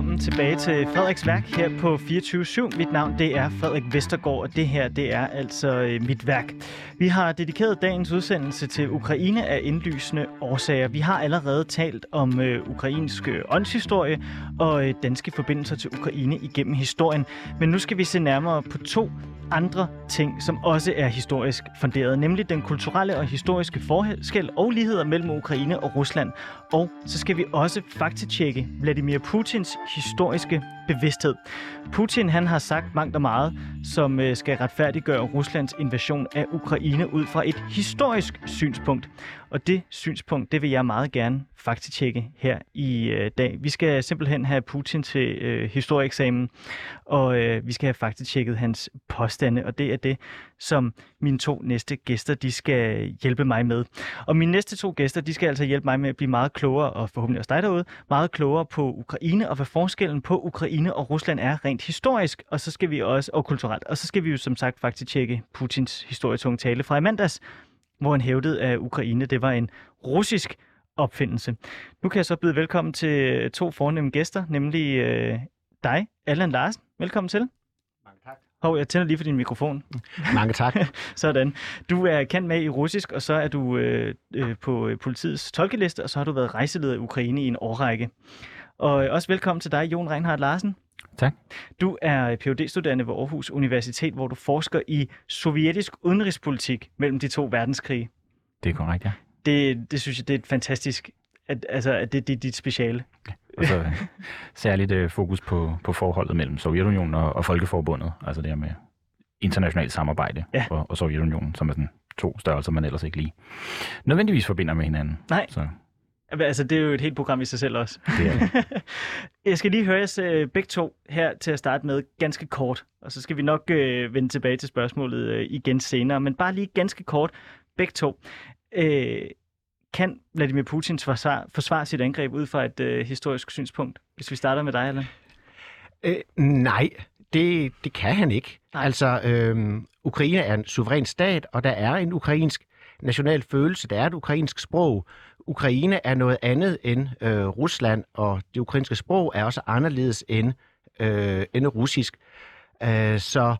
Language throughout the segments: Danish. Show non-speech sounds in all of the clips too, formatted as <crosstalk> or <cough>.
velkommen tilbage til Frederiks værk her på 24.7. Mit navn det er Frederik Vestergaard, og det her det er altså øh, mit værk. Vi har dedikeret dagens udsendelse til Ukraine af indlysende årsager. Vi har allerede talt om øh, ukrainsk øh, åndshistorie og øh, danske forbindelser til Ukraine igennem historien. Men nu skal vi se nærmere på to andre ting, som også er historisk funderet, nemlig den kulturelle og historiske forskel og ligheder mellem Ukraine og Rusland. Og så skal vi også faktatjekke Vladimir Putins historiske bevidsthed. Putin han har sagt mangt og meget, som øh, skal retfærdiggøre Ruslands invasion af Ukraine ud fra et historisk synspunkt. Og det synspunkt, det vil jeg meget gerne faktatjekke her i øh, dag. Vi skal simpelthen have Putin til øh, historieeksamen, og øh, vi skal have faktatjekket hans påstande, og det er det, som mine to næste gæster, de skal hjælpe mig med. Og mine næste to gæster, de skal altså hjælpe mig med at blive meget klogere, og forhåbentlig også dig derude, meget klogere på Ukraine, og hvad forskellen på Ukraine og Rusland er rent historisk, og så skal vi også, og kulturelt, og så skal vi jo som sagt faktisk tjekke Putins historietunge tale fra i mandags, hvor han hævdede, at Ukraine det var en russisk opfindelse. Nu kan jeg så byde velkommen til to fornemme gæster, nemlig øh, dig, Allan Larsen. Velkommen til. Hov, jeg tænder lige for din mikrofon. <laughs> Mange tak. <laughs> Sådan. Du er kendt med i russisk, og så er du øh, øh, på politiets tolkeliste, og så har du været rejseleder i Ukraine i en årrække. Og øh, også velkommen til dig, Jon Reinhardt Larsen. Tak. Du er phd studerende ved Aarhus Universitet, hvor du forsker i sovjetisk udenrigspolitik mellem de to verdenskrige. Det er korrekt, ja. Det, det synes jeg, det er et fantastisk, at, altså, at det, det er dit speciale. Og så særligt øh, fokus på, på forholdet mellem Sovjetunionen og, og Folkeforbundet, altså det her med internationalt samarbejde Ja. og, og Sovjetunionen, som er sådan to størrelser, man ellers ikke lige nødvendigvis forbinder med hinanden. Nej. Så Altså, det er jo et helt program i sig selv også. det er det. <laughs> Jeg skal lige høre jeres øh, begge to her til at starte med ganske kort, og så skal vi nok øh, vende tilbage til spørgsmålet øh, igen senere, men bare lige ganske kort, begge to. Øh, kan Vladimir Putin forsvare, forsvare sit angreb ud fra et øh, historisk synspunkt? Hvis vi starter med dig, Allan. Øh, nej, det, det kan han ikke. Nej. Altså, øhm, Ukraine er en suveræn stat, og der er en ukrainsk national følelse, der er et ukrainsk sprog. Ukraine er noget andet end øh, Rusland, og det ukrainske sprog er også anderledes end, øh, end russisk. Øh, så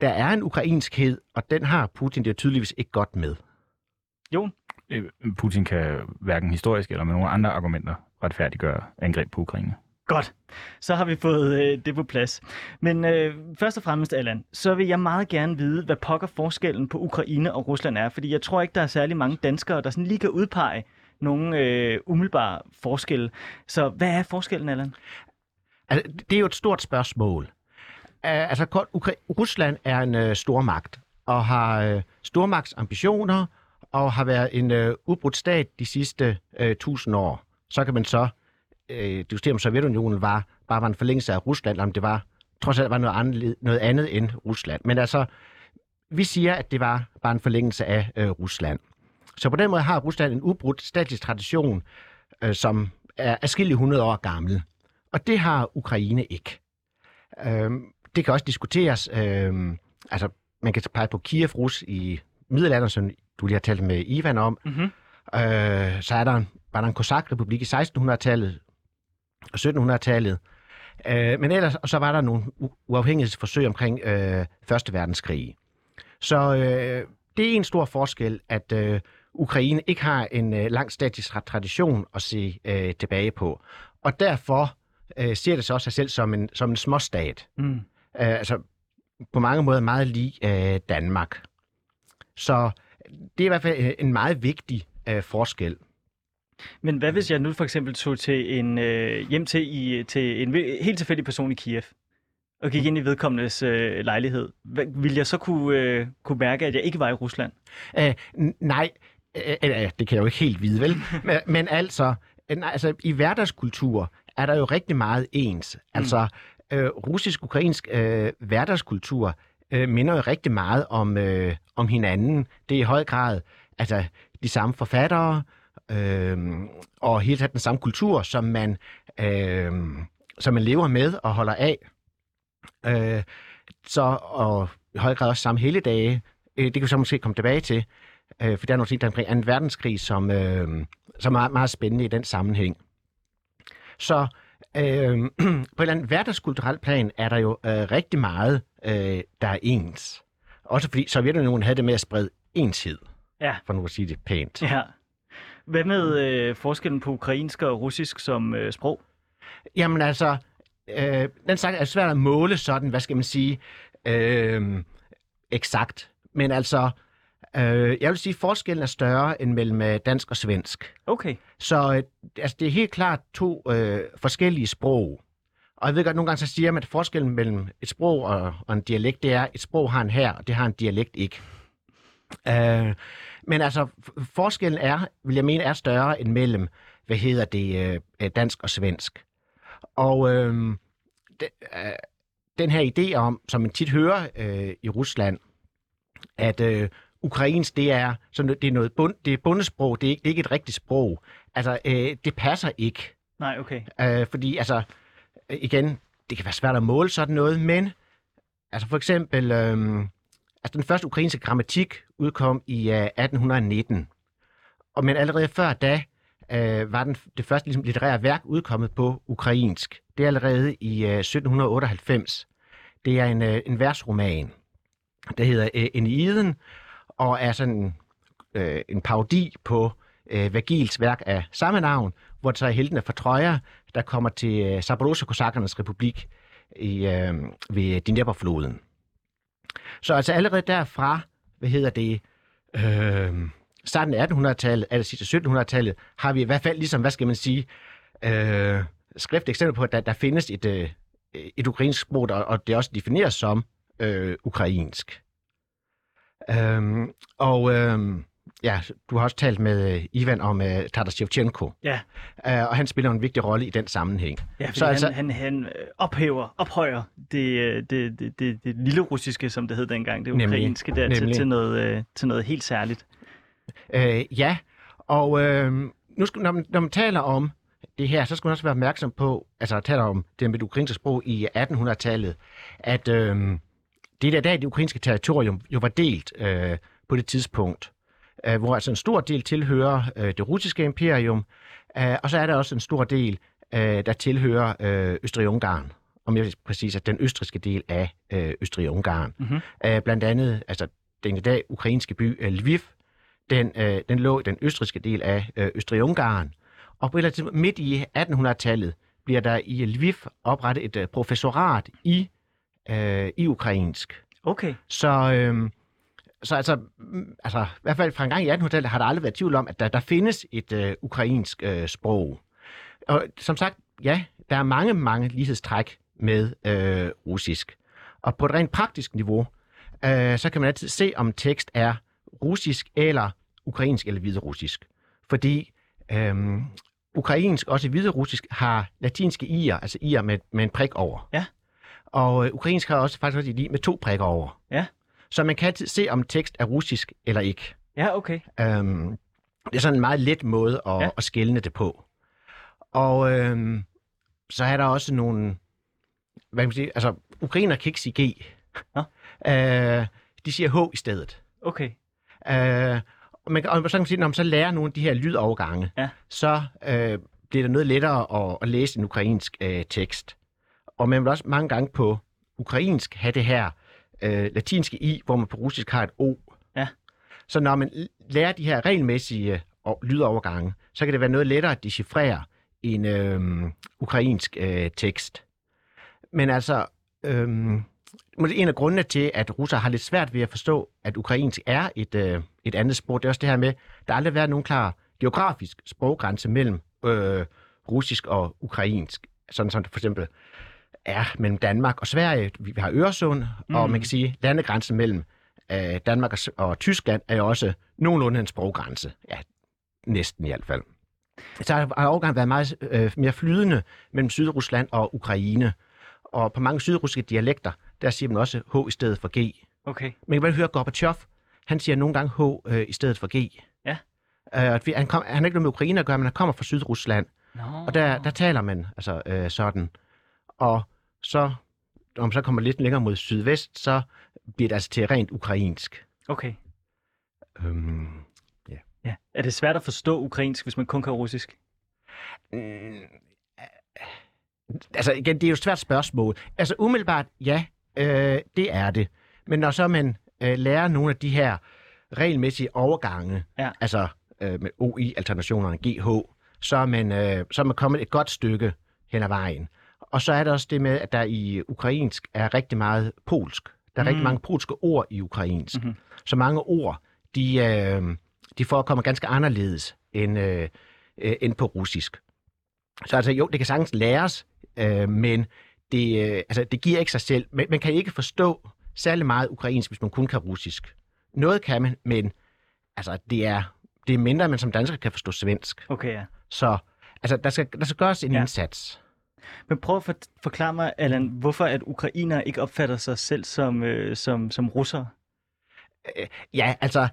der er en ukrainskhed, og den har Putin det tydeligvis ikke godt med. Jon? Øh, Putin kan hverken historisk eller med nogle andre argumenter retfærdiggøre angreb på Ukraine. Godt. Så har vi fået øh, det på plads. Men øh, først og fremmest, Allan, så vil jeg meget gerne vide, hvad pokker forskellen på Ukraine og Rusland er. Fordi jeg tror ikke, der er særlig mange danskere, der sådan lige kan udpege nogle øh, umiddelbare forskelle. Så hvad er forskellen, Allan? Altså, det er jo et stort spørgsmål. Uh, altså, Rusland er en uh, stormagt, og har uh, stormagtsambitioner, og har været en øh, ubrudt stat de sidste uh, tusind år. Så kan man så øh, diskutere, om Sovjetunionen var, bare var en forlængelse af Rusland, eller om det var, trods alt var noget andet, noget andet end Rusland. Men altså, vi siger, at det var bare en forlængelse af øh, Rusland. Så på den måde har Rusland en ubrudt statisk tradition, øh, som er afskillige 100 år gammel. Og det har Ukraine ikke. Øh, det kan også diskuteres. Øh, altså, man kan pege på Kiev Rus i middelalderen, som du lige har talt med Ivan om. Mm-hmm. Øh, så er der en, var der en kosakrepublik i 1600-tallet og 1700-tallet. Øh, men ellers og så var der nogle uafhængighedsforsøg omkring øh, Første Verdenskrig. Så øh, det er en stor forskel, at øh, Ukraine ikke har en øh, lang statisk tra- tradition at se øh, tilbage på. Og derfor øh, ser det så også sig selv som en, som en småstat. Mm. Øh, altså på mange måder meget lig øh, Danmark. Så det er i hvert fald øh, en meget vigtig øh, forskel. Men hvad hvis jeg nu for eksempel tog til en, øh, hjem til, i, til en helt tilfældig person i Kiev, og gik ind i vedkommendes øh, lejlighed? Ville jeg så kunne, øh, kunne mærke, at jeg ikke var i Rusland? Øh, n- nej, øh, øh, det kan jeg jo ikke helt vide, vel? <laughs> men, men altså, øh, nej, altså, i hverdagskultur er der jo rigtig meget ens. Altså, øh, russisk-ukrainsk øh, hverdagskultur øh, minder jo rigtig meget om, øh, om hinanden. Det er i høj grad altså, de samme forfattere, øh, og helt den samme kultur, som man, øh, som man lever med og holder af. Øh, så, og i høj grad også samme hele dage. Øh, det kan vi så måske komme tilbage til, øh, for der er nogle ting, der er omkring 2. verdenskrig, som, øh, som er meget, meget spændende i den sammenhæng. Så øh, <clears throat> på et eller andet hverdagskulturelt plan er der jo øh, rigtig meget, øh, der er ens. Også fordi Sovjetunionen havde det med at sprede enshed, Ja. for nu at sige det pænt. Ja. Hvad med øh, forskellen på ukrainsk og russisk som øh, sprog? Jamen altså, øh, den sagt er svært at måle sådan, hvad skal man sige, øh, eksakt. Men altså, øh, jeg vil sige, at forskellen er større end mellem øh, dansk og svensk. Okay. Så øh, altså, det er helt klart to øh, forskellige sprog. Og jeg ved godt, nogle gange så siger man, at forskellen mellem et sprog og, og en dialekt, det er, at et sprog har en her, og det har en dialekt ikke. Øh, men altså, forskellen er, vil jeg mene, er større end mellem, hvad hedder det, øh, dansk og svensk. Og øh, de, øh, den her idé om, som man tit hører øh, i Rusland, at øh, ukrainsk, det er, sådan, noget- det er noget bund, det er bundesprog, det er, ikke, det er ikke et rigtigt sprog. Altså, øh, det passer ikke. Nej, okay. Øh, fordi, altså, øh, Øh, igen, det kan være svært at måle sådan noget, men altså for eksempel, øh, altså den første ukrainske grammatik udkom i øh, 1819. Og men allerede før da øh, var den, det første ligesom, litterære værk udkommet på ukrainsk. Det er allerede i øh, 1798. Det er en, øh, en versroman, der hedder øh, Eniden, og er sådan øh, en parodi på øh, Vergils værk af samme navn, hvor det så er heltene fra Troja, der kommer til øh, Zaporozhye-kosakkernes republik i, øh, ved Dnepr-floden. Så altså allerede derfra, hvad hedder det, øh, starten af 1800-tallet, eller altså sidste 1700-tallet, har vi i hvert fald ligesom, hvad skal man sige, øh, skrift eksempel på, at der, der findes et, øh, et ukrainsk sprog, og, og det også defineres som øh, ukrainsk. Øhm, og øhm, ja, du har også talt med øh, Ivan om øh, Tatar Shevchenko, Ja, øh, og han spiller en vigtig rolle i den sammenhæng. ja Så så altså- han, han, han ophæver, ophøjer det, det, det, det, det lille russiske, som det hed dengang, det Nemlig. ukrainske, der til, Nemlig. til, noget, øh, til noget helt særligt. Øh, ja, og øh, nu skal, når, man, når man taler om det her, så skal man også være opmærksom på, altså taler om det med det ukrainske sprog i 1800-tallet, at øh, det der dag, det ukrainske territorium jo var delt øh, på det tidspunkt, øh, hvor altså en stor del tilhører øh, det russiske imperium, øh, og så er der også en stor del, øh, der tilhører øh, Østrig-Ungarn, og mere præcis at den østriske del af øh, Østrig-Ungarn. Mhm. Øh, blandt andet, altså den i dag ukrainske by øh, Lviv, den, øh, den lå i den østriske del af øh, Østrig-Ungarn. Og på et midt i 1800-tallet bliver der i Lviv oprettet et øh, professorat i, øh, i ukrainsk. Okay. Så, øh, så altså, mm, altså, i hvert fald fra en gang i 1800-tallet har der aldrig været tvivl om, at der, der findes et øh, ukrainsk øh, sprog. Og som sagt, ja, der er mange, mange lighedstræk med øh, russisk. Og på et rent praktisk niveau, øh, så kan man altid se, om tekst er russisk eller ukrainsk eller hviderussisk. Fordi øhm, ukrainsk, også hviderussisk, har latinske i'er, altså i'er med, med en prik over. Ja. Og øh, ukrainsk har også faktisk også et i med to prikker over. Ja. Så man kan se, om tekst er russisk eller ikke. Ja, okay. Øhm, det er sådan en meget let måde at, Ja. ja. at skælne det på. Og øhm, så er der også nogle, hvad kan man sige, altså ukrainer kan ikke sige G. Nå. <laughs> Øh, de siger H i stedet. Okay. Øh, og, man, kan- og så kan man sige, når man så lærer nogle af de her lydovergange, Ja. så øh, bliver det noget lettere at, at læse en ukrainsk øh, tekst. Og man vil også mange gange på ukrainsk have det her øh, latinske i, hvor man på russisk har et o. Ja. Så når man lærer de her regelmæssige øh, lydovergange, så kan det være noget lettere at decifrere en øh, ukrainsk øh, tekst. Men altså, øh, en af grundene til, at russere har lidt svært ved at forstå, at ukrainsk er et, øh, et andet sprog, det er også det her med, der har aldrig været nogen klar geografisk sproggrænse mellem øh, russisk og ukrainsk. Sådan som for eksempel er mellem Danmark og Sverige. Vi har Øresund, mm. og Mm. man kan sige, landegrænsen mellem øh, Danmark og, og Tyskland er jo også nogenlunde en sproggrænse. Ja, næsten i hvert fald. Så har overgangen været meget øh, mere flydende mellem Sydrusland og Ukraine. Og på mange sydrussiske dialekter, der siger man også H i stedet for G. Okay. Man kan bare høre Gorbachev, han siger nogle gange H øh, i stedet for G. Ja. Øh, han, kom, han har ikke noget med Ukraine at gøre, men han kommer fra Sydrusland. Nå. Og der, der taler man altså øh, sådan. Og så, når man så kommer lidt længere mod sydvest, så bliver det altså til rent ukrainsk. Okay. Øhm, Ja. Er det svært at forstå ukrainsk, hvis man kun kan russisk? mm, Altså igen, det er jo et svært spørgsmål. Altså umiddelbart, ja, øh, det er det. Men når så man øh, lærer nogle af de her regelmæssige overgange, Ja. altså øh, med OI-alternationerne, GH, så er, man, øh, så er man kommet et godt stykke hen ad vejen. Og så er der også det med, at der i ukrainsk er rigtig meget polsk. Der er mm. rigtig mange polske ord i ukrainsk. Mhm. Så mange ord, de, øh, de forekommer ganske anderledes end, øh, øh, end på russisk. Så altså jo, det kan sagtens læres, øh, men det, øh, altså, det giver ikke sig selv. Man, man kan ikke forstå særlig meget ukrainsk, hvis man kun kan russisk. Noget kan man, men altså, det, er, det er mindre, man som dansker kan forstå svensk. Okay, ja. Så altså, der, skal, der skal gøres en ja. indsats. Men prøv at for, forklare mig, Allan, hvorfor at ukrainere ikke opfatter sig selv som, øh, som, som russere? Ja, altså,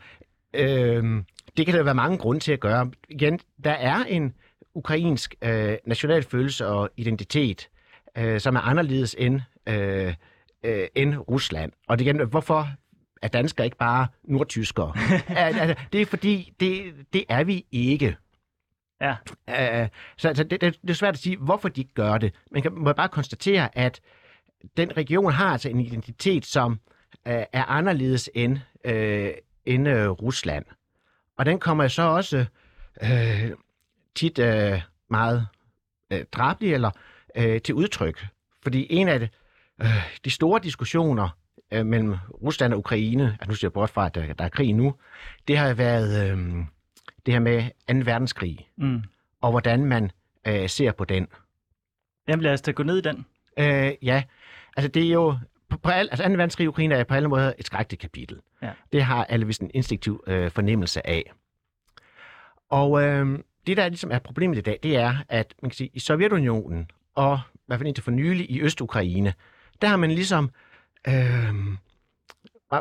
øh, det kan der være mange grunde til at gøre. Igen, der er en ukrainsk øh, national følelse og identitet, øh, som er anderledes end, øh, øh, end Rusland. Og det igen, hvorfor er danskere ikke bare nordtyskere? <laughs> Al- altså, det er fordi, det, det er vi ikke. Ja. Øh, så altså, det, det, det er svært at sige, hvorfor de ikke gør det. Man kan, må bare konstatere, at den region har altså en identitet, som øh, er anderledes end, øh, end øh, Rusland. Og den kommer så også øh, tit øh, meget øh, drabelig eller øh, til udtryk. Fordi en af de, øh, de store diskussioner øh, mellem Rusland og Ukraine, at nu ser jeg bort fra, at der, der er krig nu, det har været øh, det her med 2. verdenskrig, Mm. og hvordan man øh, ser på den. Jamen lad os da gå ned i den. Øh, ja, altså det er jo... På, på al, altså 2. verdenskrig i Ukraine er på alle måder et skrækkeligt kapitel. Ja. Det har alle vist en instinktiv øh, fornemmelse af. Og øh, det, der ligesom er problemet i dag, det er, at man kan sige, i Sovjetunionen, og i hvert fald indtil for nylig i Øst-Ukraine, der har man ligesom øh,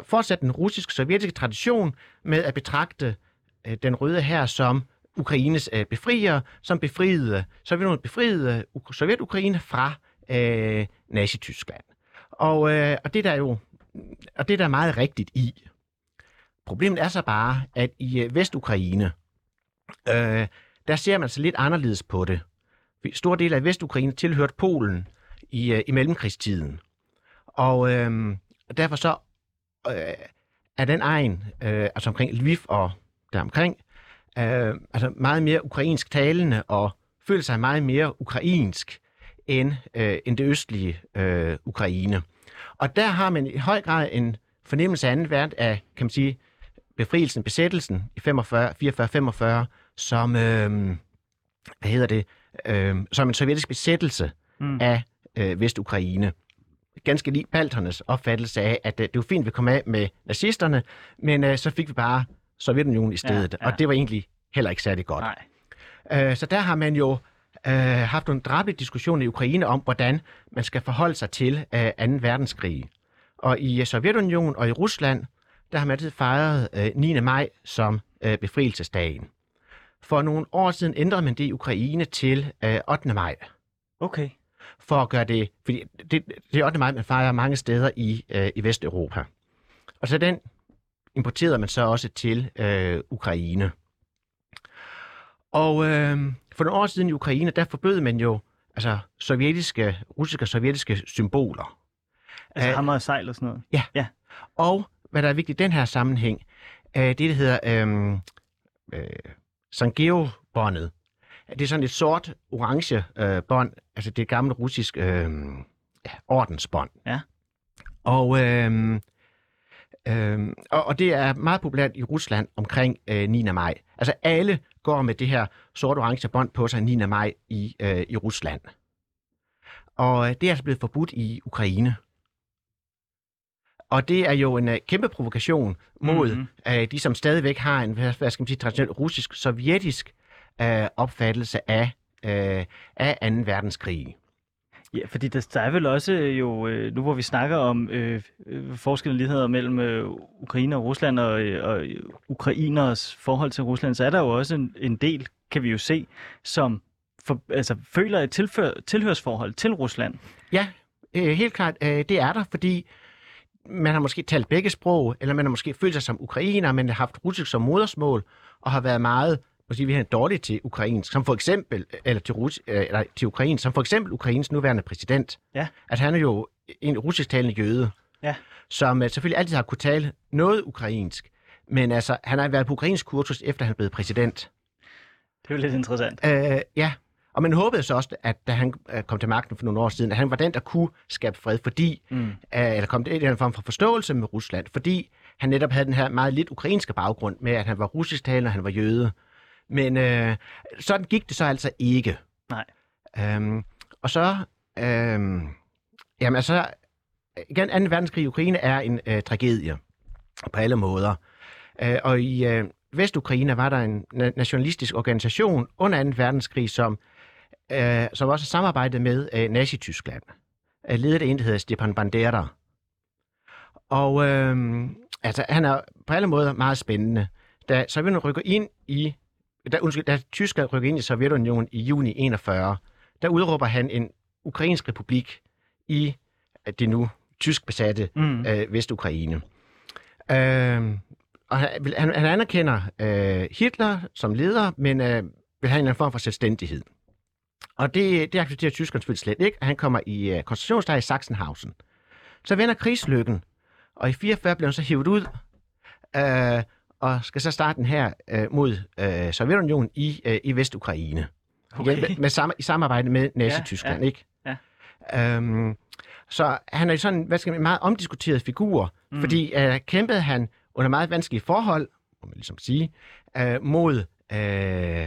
fortsat den russisk-sovjetiske tradition med at betragte øh, den røde her som Ukraines øh, befrier, som befriede, Sovjetunionen befriede Sovjet-Ukraine fra øh, Nazi-Tyskland. Og, øh, og det der er jo og det der er meget rigtigt i. Problemet er så bare, at i øh, Vestukraine, øh, der ser man så lidt anderledes på det. Stor del af Vestukraine tilhørte Polen i, øh, i mellemkrigstiden. Og øh, derfor så øh, er den egen, øh, altså omkring Lviv og deromkring, øh, altså meget mere ukrainsk talende og føler sig meget mere ukrainsk end, øh, end det østlige øh, Ukraine. Og der har man i høj grad en fornemmelse af anden verden af, kan man sige, befrielsen, besættelsen i 44-45, som, øh, hvad hedder det, øh, som en sovjetisk besættelse mm. af øh, Vestukraine. Ganske lige balternes opfattelse af, at øh, det var fint, at vi kom af med nazisterne, men øh, så fik vi bare Sovjetunionen i stedet, ja. og det var egentlig heller ikke særlig godt. Nej. Øh, så der har man jo øh, haft nogle drabelige diskussioner i Ukraine om, hvordan man skal forholde sig til øh, 2. verdenskrig. Og i øh, Sovjetunionen og i Rusland, der har man altid fejret øh, 9. maj som øh, befrielsesdagen. For nogle år siden ændrede man det i Ukraine til øh, 8. maj, Okay. for at gøre det, fordi det, det er 8. maj, man fejrer mange steder i, øh, i Vesteuropa. Og så den importerede man så også til øh, Ukraine. Og øh, for nogle år siden i Ukraine, der forbød man jo altså, sovjetiske, russiske og sovjetiske symboler. Altså hammer og sejl og sådan noget. Og hvad der er vigtigt i den her sammenhæng, øh, det er det, der hedder øh, øh, Sangeo-båndet. Det er sådan et sort-orange øh, bånd, altså det gamle russisk øh, ja, ordensbånd. Ja. Og, øh, øh, og, og det er meget populært i Rusland omkring øh, 9. maj. Altså alle går med det her sort-orange bånd på sig 9. maj i, øh, i Rusland. Og øh, det er altså blevet forbudt i Ukraine. Og det er jo en uh, kæmpe provokation mod Mhm. mm-hmm. uh, de, som stadigvæk har en, hvad, hvad skal man sige, traditionel russisk-sovjetisk uh, opfattelse af, uh, af 2. verdenskrig. Ja, fordi der, der er vel også øh, jo, øh, nu hvor vi snakker om øh, øh, forskelle ligheder mellem øh, Ukraine og Rusland og, øh, og ukrainers forhold til Rusland, så er der jo også en, en del, kan vi jo se, som for, altså, føler et tilfør, tilhørsforhold til Rusland. Ja, øh, helt klart, øh, det er der, fordi man har måske talt begge sprog, eller man har måske følt sig som ukrainer, men har haft russisk som modersmål, og har været meget måske vi er dårligt til ukrainsk, som for eksempel, eller til, Rus, øh, eller til Ukraine, som for eksempel Ukraines nuværende præsident. Ja. At han er jo en russisktalende jøde, Ja. som uh, selvfølgelig altid har kunne tale noget ukrainsk, men altså, han har været på ukrainsk kursus, efter han blev præsident. Det er jo lidt interessant. Uh, ja, og man håbede så også, at da han uh, kom til magten for nogle år siden, at han var den, der kunne skabe fred, fordi, Mm. uh, eller kom til en eller anden form for forståelse med Rusland, fordi han netop havde den her meget lidt ukrainske baggrund med, at han var russisktalende, og han var jøde. Men øh, sådan gik det så altså ikke. Nej. Øhm, og så, øhm, jamen altså, igen, 2. verdenskrig i Ukraine er en øh, tragedie på alle måder. Øh, og i øh, Vestukraine var der en na- nationalistisk organisation under 2. verdenskrig, som, øh, som også samarbejdede med øh, Nazi-Tyskland. Øh, ledet af en, der hedder Stepan Bandera. Og øh, altså, han er på alle måder meget spændende. Da Sovjetunionen rykker ind i da, undskyld, da Tyskland rykker ind i Sovjetunionen i juni 41, der udråber han en ukrainsk republik i øh, det nu tysk besatte Mm. øh, Vestukraine. Øh, og han, han, han anerkender øh, Hitler som leder, men øh, vil have en eller anden form for selvstændighed. Og det, det accepterer tyskerne selvfølgelig slet ikke, han kommer i øh, koncentrationslejr i Sachsenhausen. Så vender krigslykken, og i 44 bliver han så hivet ud, øh, og skal så starte den her øh, mod øh, Sovjetunionen i, øh, i Vestukraine. Okay. Med, med sam, i samarbejde med Nazi-Tyskland, Ja, ikke? ja. Øhm, så han er jo sådan, hvad skal man, en meget omdiskuteret figur, mm. fordi øh, kæmpede han under meget vanskelige forhold, må man ligesom sige, øh, mod, øh,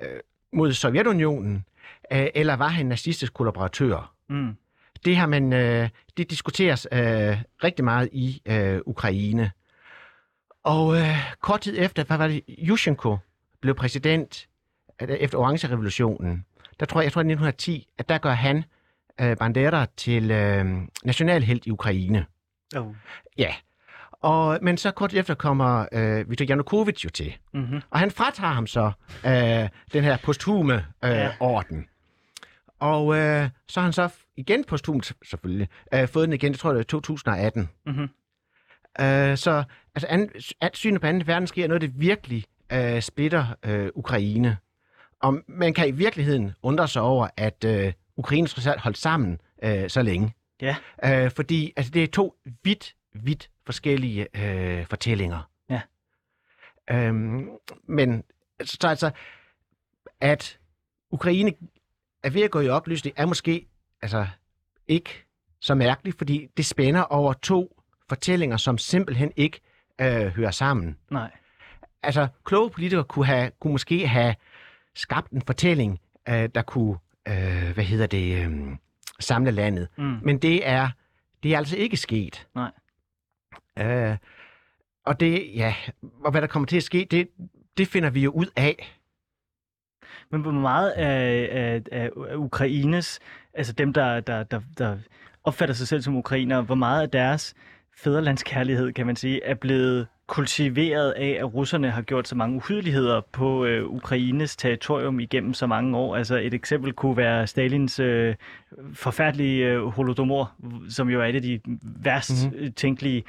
øh, mod Sovjetunionen, øh, eller var han nazistisk kollaboratør? Mm. Det har man, øh, det diskuteres øh, rigtig meget i øh, Ukraine. Og øh, kort tid efter, hvad var det, Yushchenko blev præsident øh, efter Orange-revolutionen. Der tror jeg, jeg tror i 1910, at der gør han øh, Bandera til øh, nationalhelt i Ukraine. Oh. Ja. Og, men så kort efter kommer øh, Viktor Yanukovych jo til. Mm-hmm. Og han fratager ham så øh, den her posthume øh, Ja. orden. Og øh, så har han så igen posthumt selvfølgelig øh, fået den igen, jeg tror det er 2018. Mm-hmm. Øh, så altså, an, at synet på 2. verdenskrig er noget, der virkelig øh, splitter øh, Ukraine. Og man kan i virkeligheden undre sig over, at øh, Ukraine trods alt holdt sammen øh, så længe. Ja. Øh, fordi altså, det er to vidt, vidt forskellige øh, fortællinger. Ja. Øhm, men så altså, at Ukraine er ved at gå i opløsning, er måske altså, ikke så mærkeligt, fordi det spænder over to fortællinger, som simpelthen ikke øh, hører sammen. Nej. Altså, kloge politikere kunne, have, kunne måske have skabt en fortælling, øh, der kunne, øh, hvad hedder det, øh, samle landet. Mm. Men det er, det er altså ikke sket. Nej. Øh, og det, ja, og hvad der kommer til at ske, det, det finder vi jo ud af. Men hvor meget af, af, af Ukraines, altså dem, der, der, der, der opfatter sig selv som ukrainere, hvor meget af deres fædrelandskærlighed, kan man sige, er blevet kultiveret af, at russerne har gjort så mange uhydeligheder på øh, Ukraines territorium igennem så mange år. Altså et eksempel kunne være Stalins øh, forfærdelige øh, holodomor, som jo er et af de værst Mhm. mm-hmm. tænkelige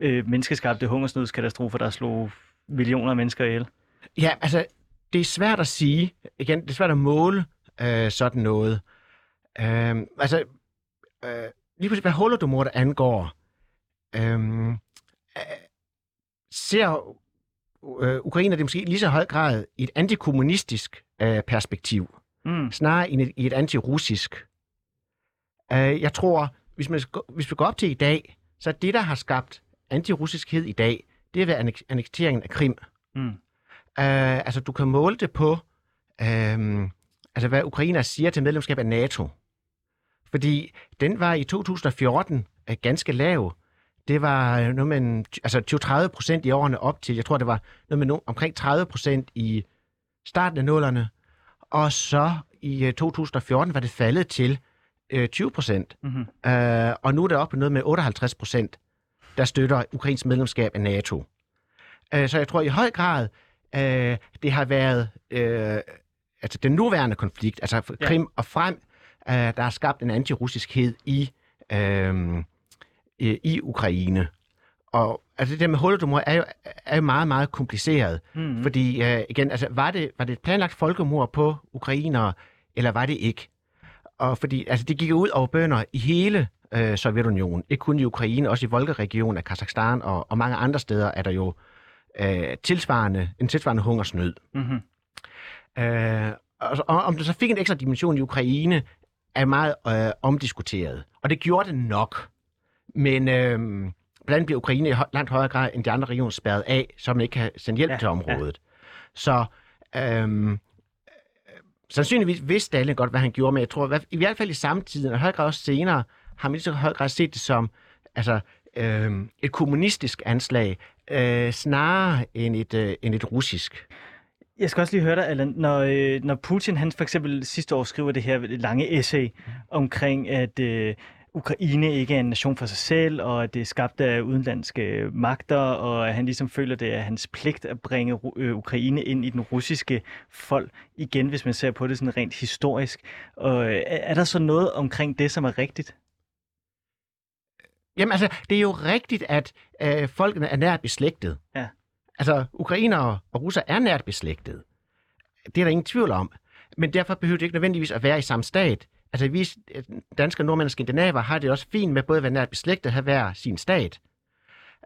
øh, menneskeskabte hungersnødskatastrofer, der slog millioner af mennesker ihjel. Ja, altså, det er svært at sige. Igen, det er svært at måle øh, sådan noget. Øh, altså, øh, lige præcis hvad holodomor der angår, øh, øh, ser øh, Ukraine det måske lige så høj grad i et antikommunistisk øh, perspektiv, Mm. snarere end et, i et antirussisk. Øh, jeg tror, hvis, man, hvis vi går op til i dag, så er det, der har skabt antirussiskhed i dag, det været annek- annekteringen af Krim. Mm. Uh, altså, du kan måle det på, uh, altså, hvad Ukraine siger til medlemskab af NATO. Fordi den var i 2014 uh, ganske lav. Det var øh, noget med en, altså 20-30 procent i årene op til, jeg tror, det var noget med no, omkring 30 procent i starten af nullerne. Og så i uh, 2014 var det faldet til uh, 20 procent. Mm-hmm. Uh, og nu er det oppe på noget med 58 procent, der støtter Ukrains medlemskab af NATO. Uh, så jeg tror i høj grad, uh, det har været uh, altså den nuværende konflikt, altså fra Ja. Krim og frem, uh, der har skabt en antirussiskhed i, uh, i, i Ukraine. og altså det der med holodomor er jo, er jo meget, meget kompliceret. Mm. Fordi øh, igen, altså, var det, var det et planlagt folkemord på ukrainere, eller var det ikke? Og fordi altså, det gik ud over bønder i hele øh, Sovjetunionen. Ikke kun i Ukraine, også i Volga-regionen af Kazakhstan og, og mange andre steder er der jo øh, tilsvarende, en tilsvarende hungersnød. Mm-hmm. Øh, og, og om det så fik en ekstra dimension i Ukraine, er meget øh, omdiskuteret. Og det gjorde det nok. Men øh, blandt bliver Ukraine i langt højere grad end de andre regioner spærret af, så man ikke kan sende hjælp Ja, til området. Ja. Så øh, sandsynligvis vidste Stalin godt, hvad han gjorde, men jeg tror, i hvert fald i samtiden, og i høj grad også senere, har man så høj grad set det som altså, øh, et kommunistisk anslag, øh, snarere end et, øh, end et russisk. Jeg skal også lige høre dig, Allan, når, øh, når Putin han for eksempel sidste år skriver det her lange essay omkring, at øh, Ukraine ikke er en nation for sig selv, og at det er skabt af udenlandske magter, og at han ligesom føler, det er hans pligt at bringe øh, Ukraine ind i den russiske folk igen, hvis man ser på det sådan rent historisk. Og øh, er der så noget omkring det, som er rigtigt? Jamen altså, det er jo rigtigt, at øh, folkene er nært beslægtet. Ja. Altså, ukrainere og russer er nært beslægtet. Det er der ingen tvivl om. Men derfor behøver det ikke nødvendigvis at være i samme stat. Altså, vi danske, nordmænd og skandinaver har det også fint med både at være nært beslægtet og have hver sin stat.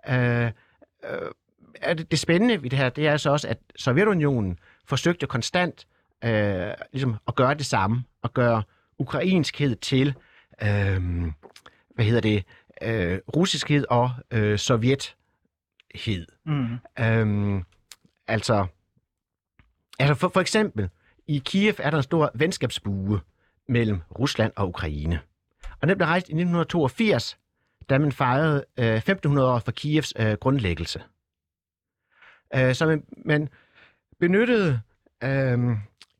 Øh, øh, er det, det spændende ved det her, det er altså også, at Sovjetunionen forsøgte konstant øh, ligesom at gøre det samme, og gøre ukrainskhed til, øh, hvad hedder det, øh, russiskhed og øh, sovjethed. Mm. Øhm, altså, altså for, for eksempel, i Kiev er der en stor venskabsbue mellem Rusland og Ukraine. Og den blev rejst i 1982, da man fejrede øh, 1500 år for Kievs øh, grundlæggelse. Øh, så man, man benyttede øh,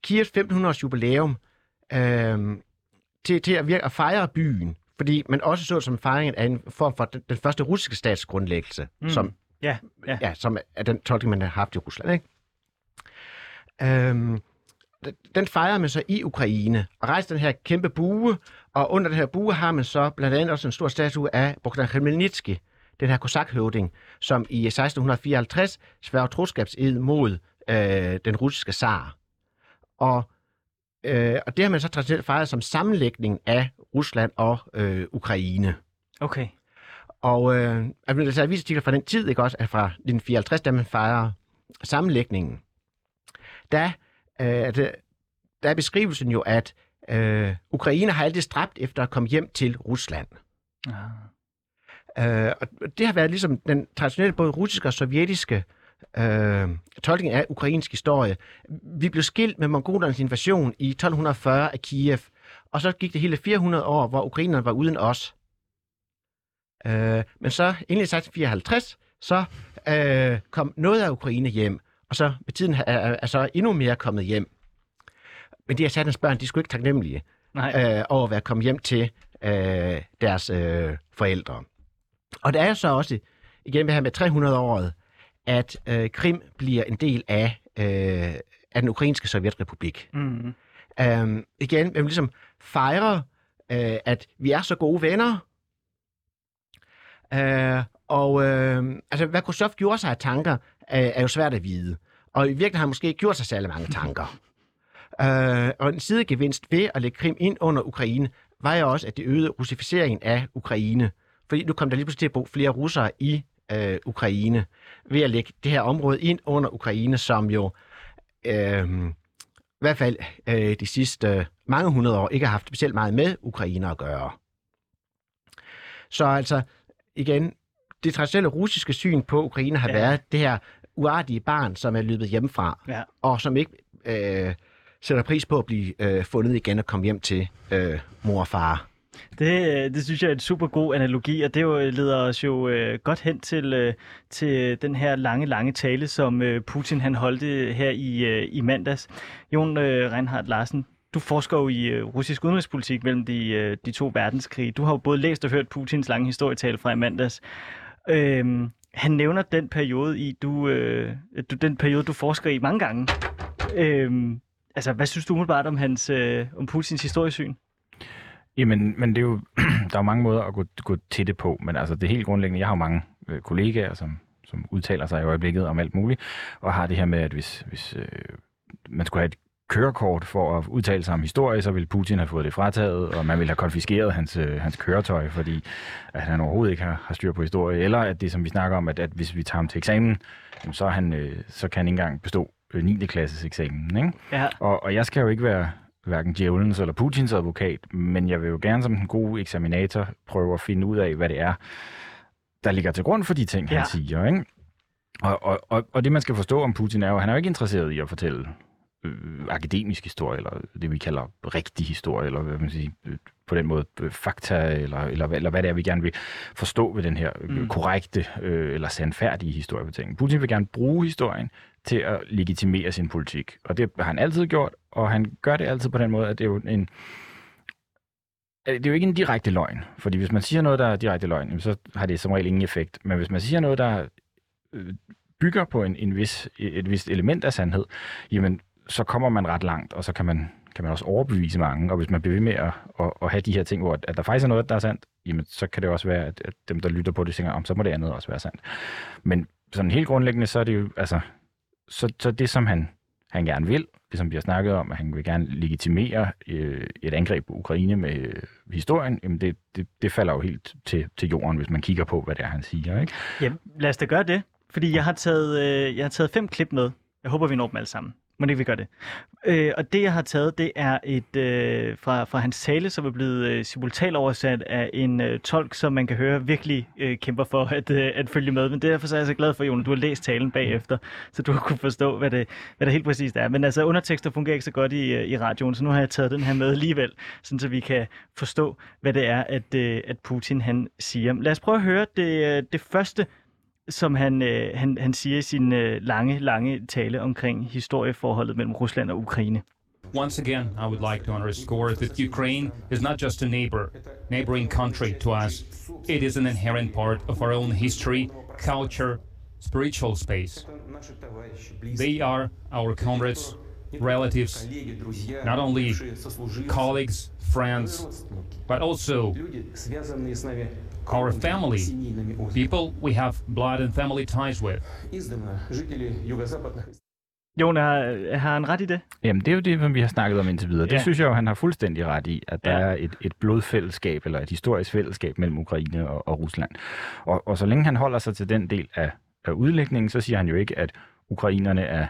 Kievs 1500-års jubilæum øh, til, til at, virke, at fejre byen, fordi man også så det som fejringen af en form for den, den første russiske stats grundlæggelse, Mm. mm. som Ja, ja. ja, som er den tolkning, man har haft i Rusland. Ikke? Øhm, den- fejrer man så i Ukraine, og rejser den her kæmpe bue, og under den her bue har man så blandt andet også en stor statue af Bogdan Khmelnytsky, den her kosakhøvding, som i 1654 sværger troskabsed mod øh, den russiske zar. Og, øh, og det har man så traditionelt fejret som sammenlægning af Rusland og øh, Ukraine. Okay. Og øh, altså, der er avisartikler fra den tid, ikke også, at fra 1954, da man fejrer sammenlægningen, der, at, øh, der er beskrivelsen jo, at øh, Ukraine har altid stræbt efter at komme hjem til Rusland. Ah. Øh, og det har været ligesom den traditionelle både russiske og sovjetiske øh, tolkning af ukrainsk historie. Vi blev skilt med mongolernes invasion i 1240 af Kiev, og så gik det hele 400 år, hvor ukrainerne var uden os. Øh, men så endelig i 1654, så øh, kom noget af Ukraine hjem, og så med tiden er, er, er så endnu mere kommet hjem. Men de her satans børn, de skulle ikke taknemmelige Nej. øh, over at være kommet hjem til øh, deres øh, forældre. Og det er så også, igen det her med 300-året, at øh, Krim bliver en del af, øh, af den ukrainske sovjetrepublik. Mm. Øh, igen, man ligesom fejre, øh, at vi er så gode venner. Øh, og øh, altså, hvad Khrushchev gjorde sig af tanker, er jo svært at vide. Og i virkeligheden har han måske ikke gjort sig særlig mange <laughs> tanker. Øh, og en sidegevinst ved at lægge Krim ind under Ukraine, var jo også, at det øgede russificeringen af Ukraine. Fordi nu kom der lige pludselig til at bo flere russere i øh, Ukraine, ved at lægge det her område ind under Ukraine, som jo øh, i hvert fald øh, de sidste øh, mange hundrede år ikke har haft specielt meget med Ukraine at gøre. Så altså, igen, det traditionelle russiske syn på Ukraine har ja. været det her uartige barn, som er løbet hjemmefra, Ja. og som ikke øh, sætter pris på at blive øh, fundet igen og komme hjem til øh, mor og far. Det, øh, det synes jeg er en super god analogi, og det jo øh, leder os jo øh, godt hen til, øh, til den her lange, lange tale, som øh, Putin han holdte her i, øh, i mandags. Jon øh, Reinhardt Larsen, du forsker jo i øh, russisk udenrigspolitik mellem de, øh, de to verdenskrige. Du har jo både læst og hørt Putins lange historietale fra i mandags. Øhm, han nævner den periode i du, øh, du den periode du forsker i mange gange. Øhm, altså, hvad synes du umiddelbart om hans øh, om Putins historiesyn? Jamen, men det er jo, <clears throat> der er jo mange måder at gå, gå til det på, men altså det helt grundlæggende, jeg har jo mange øh, kollegaer, som, som udtaler sig i øjeblikket om alt muligt, og har det her med, at hvis, hvis øh, man skulle have et kørekort for at udtale sig om historie, så ville Putin have fået det frataget, og man ville have konfiskeret hans, øh, hans køretøj, fordi at han overhovedet ikke har, har styr på historie. Eller at det, som vi snakker om, at, at hvis vi tager ham til eksamen, så, han, øh, så kan han ikke engang bestå øh, 9. klasses eksamen. Ikke? Ja. Og, og jeg skal jo ikke være hverken djævelens eller Putins advokat, men jeg vil jo gerne som den gode eksaminator prøve at finde ud af, hvad det er, der ligger til grund for de ting, ja. han siger. Ikke? Og, og, og, og det, man skal forstå om Putin, er jo, at han er jo ikke interesseret i at fortælle øh, akademisk historie, eller det, vi kalder rigtig historie, eller hvad man siger, øh, på den måde øh, fakta, eller, eller, eller hvad det er, vi gerne vil forstå ved den her øh, Mm. korrekte øh, eller sandfærdige historiefortælling. Putin vil gerne bruge historien til at legitimere sin politik, og det har han altid gjort, og han gør det altid på den måde, at det er jo en det er jo ikke en direkte løgn, fordi hvis man siger noget, der er direkte løgn, så har det som regel ingen effekt. Men hvis man siger noget, der øh, bygger på en, en vis, et vist element af sandhed, jamen så kommer man ret langt, og så kan man, kan man også overbevise mange. Og hvis man bliver ved med at, at, at have de her ting, hvor at der faktisk er noget, der er sandt, jamen så kan det også være, at, at dem, der lytter på det, tænker, om så må det andet også være sandt. Men sådan helt grundlæggende, så er det jo, altså, så, så det som han, han gerne vil, det som vi har snakket om, at han vil gerne legitimere øh, et angreb på Ukraine med øh, historien, jamen det, det, det falder jo helt til, til jorden, hvis man kigger på, hvad det er, han siger. Ikke? Jamen, lad os da gøre det, fordi jeg har taget, øh, jeg har taget fem klip med. Jeg håber, vi når dem alle sammen. Må ikke vi gør det. Øh, og det, jeg har taget, det er et øh, fra, fra hans tale, som er blevet øh, simultan oversat af en øh, tolk, som man kan høre virkelig øh, kæmper for at, øh, at følge med. Men derfor så er jeg så glad for, Jon, du har læst talen bagefter, så du <laughs> har kunnet forstå, hvad det, hvad det helt præcist er. Men altså, undertekster fungerer ikke så godt i, øh, i radioen, så nu har jeg taget den her med alligevel, sådan så vi kan forstå, hvad det er, at, øh, at Putin han siger. Lad os prøve at høre det, øh, det første som han, øh, han, han siger i sin øh, lange, lange tale omkring historieforholdet mellem Rusland og Ukraine. Once again, I would like to underscore that Ukraine is not just a neighbor, neighboring country to us. It is an inherent part of our own history, culture, spiritual space. They are our comrades, relatives, not only colleagues, friends, but also our family, people we have blood and family ties with. Jon, har, har han ret i det? Jamen, det er jo det, som vi har snakket om indtil videre. Det Ja. synes jeg jo, han har fuldstændig ret i, at der Ja. er et, et blodfællesskab, eller et historisk fællesskab mellem Ukraine og, og Rusland. Og, og så længe han holder sig til den del af, af udlægningen, så siger han jo ikke, at ukrainerne er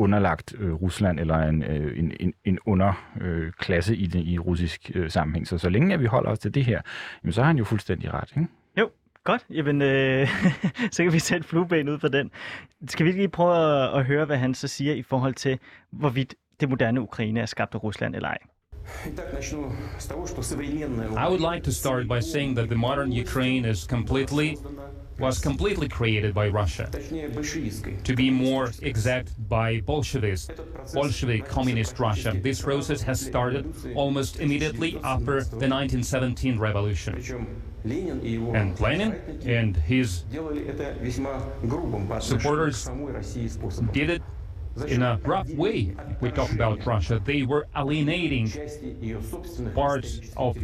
underlagt øh, Rusland, eller en, øh, en, en, en underklasse øh, klasse i, det, i russisk øh, sammenhæng. Så så længe at vi holder os til det her, jamen, så har han jo fuldstændig ret. Ikke? Godt, jamen øh, <laughs> så kan vi sætte flueben ud på den. Skal vi lige prøve at, at høre, hvad han så siger i forhold til, hvorvidt det moderne Ukraine er skabt af Rusland eller ej? I would like to start by saying that the modern Ukraine is completely was completely created by Russia. To be more exact, by Bolsheviks, Bolshevik communist Russia. This process has started almost immediately after the 1917 revolution. And Lenin and his supporters did it in a rough way. We talk about Russia. They were alienating parts of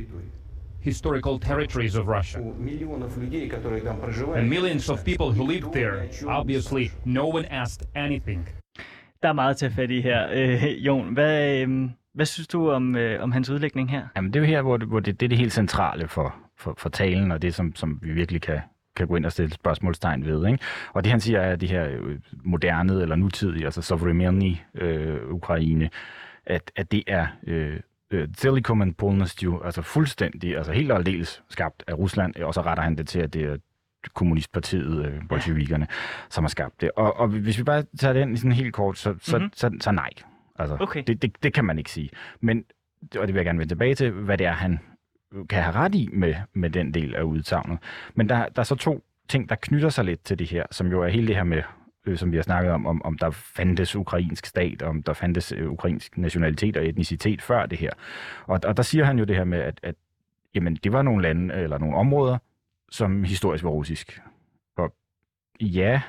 historical territories of Russia. And millions of people who lived there, obviously, no one asked anything. Der er meget at tage fat i her. Øh, Jon, hvad, øh, hvad synes du om, øh, om hans udlægning her? Jamen, det er jo her, hvor det, hvor det, det er det helt centrale for, for, for talen, og det, som, som vi virkelig kan, kan gå ind og stille spørgsmålstegn ved. Ikke? Og det, han siger, er, at det her øh, moderne eller nutidige, altså Sovremenny øh, Ukraine, at, at det er øh, øh, Telekom polностью, altså fuldstændig, altså helt og aldeles skabt af Rusland, og så retter han det til, at det er kommunistpartiet, øh, bolsjevikerne, som har skabt det. Og, og hvis vi bare tager den i sådan helt kort, så, så, Mhm. mm-hmm. så, så, så nej. Altså, Okay. det, det, det kan man ikke sige. Men, og det vil jeg gerne vende tilbage til, hvad det er, han kan have ret i med, med den del af udsagnet. Men der, der er så to ting, der knytter sig lidt til det her, som jo er hele det her med, øh, som vi har snakket om, om, om der fandtes ukrainsk stat, om der fandtes øh, ukrainsk nationalitet og etnicitet før det her. Og, og der siger han jo det her med, at, at jamen, det var nogle lande eller nogle områder, som historisk var russisk. Og ja,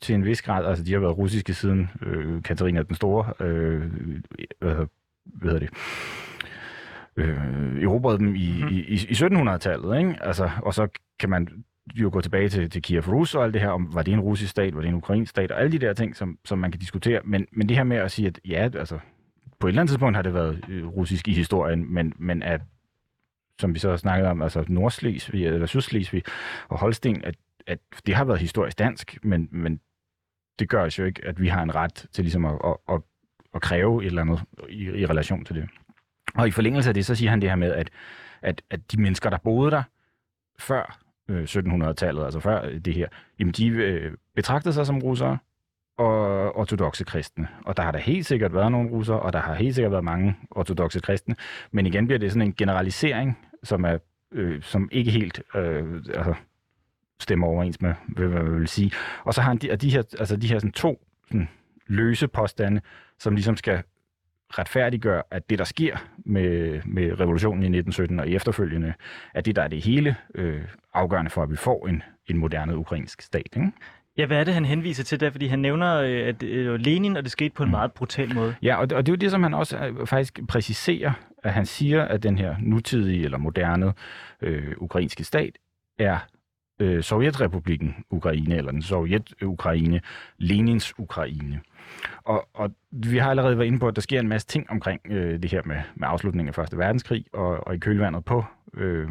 til en vis grad, altså de har været russiske siden øh, Katarina den Store, øh, hvad, hedder- hvad hedder det, øh, erobrede dem i, mm. i, i, i 1700-tallet, ikke? Altså, og så kan man jo gå tilbage til, til Kiev Rus og alt det her, om var det en russisk stat, var det en ukrainsk stat, og alle de der ting, som, som man kan diskutere. Men, men det her med at sige, at ja, altså, på et eller andet tidspunkt har det været øh, russisk i historien, men, men at, som vi så har snakket om, altså Nordslesvig eller Sydslesvig og Holsten, at, at det har været historisk dansk, men, men det gør jo ikke, at vi har en ret til ligesom at, at, at, at kræve et eller andet i, i relation til det. Og i forlængelse af det, så siger han det her med, at, at, at de mennesker, der boede der før Øh, 1700-tallet, altså før øh, det her, jamen de øh, betragtede sig som russere og ortodoxe kristne. Og der har der helt sikkert været nogle russere, og der har helt sikkert været mange ortodoxe kristne. Men igen bliver det sådan en generalisering, som er øh, som ikke helt øh, altså, stemmer overens med, hvad man vil sige. Og så har han de, de her, altså de her sådan to sådan, løse påstande, som ligesom skal retfærdiggøre, at det, der sker med, med revolutionen i 1917 og efterfølgende, at det, der er det hele øh, afgørende for, at vi får en, en moderne ukrainsk stat. Ikke? Ja, hvad er det, han henviser til der? Fordi han nævner, øh, at var Lenin, og det skete på en mm. meget brutal måde. Ja, og det, og det er jo det, som han også øh, faktisk præciserer, at han siger, at den her nutidige eller moderne øh, ukrainske stat er øh, Sovjetrepublikken Ukraine, eller den Sovjet-Ukraine, Lenins Ukraine. Og, og vi har allerede været inde på, at der sker en masse ting omkring øh, det her med, med afslutningen af Første Verdenskrig, og, og i kølvandet på, øh,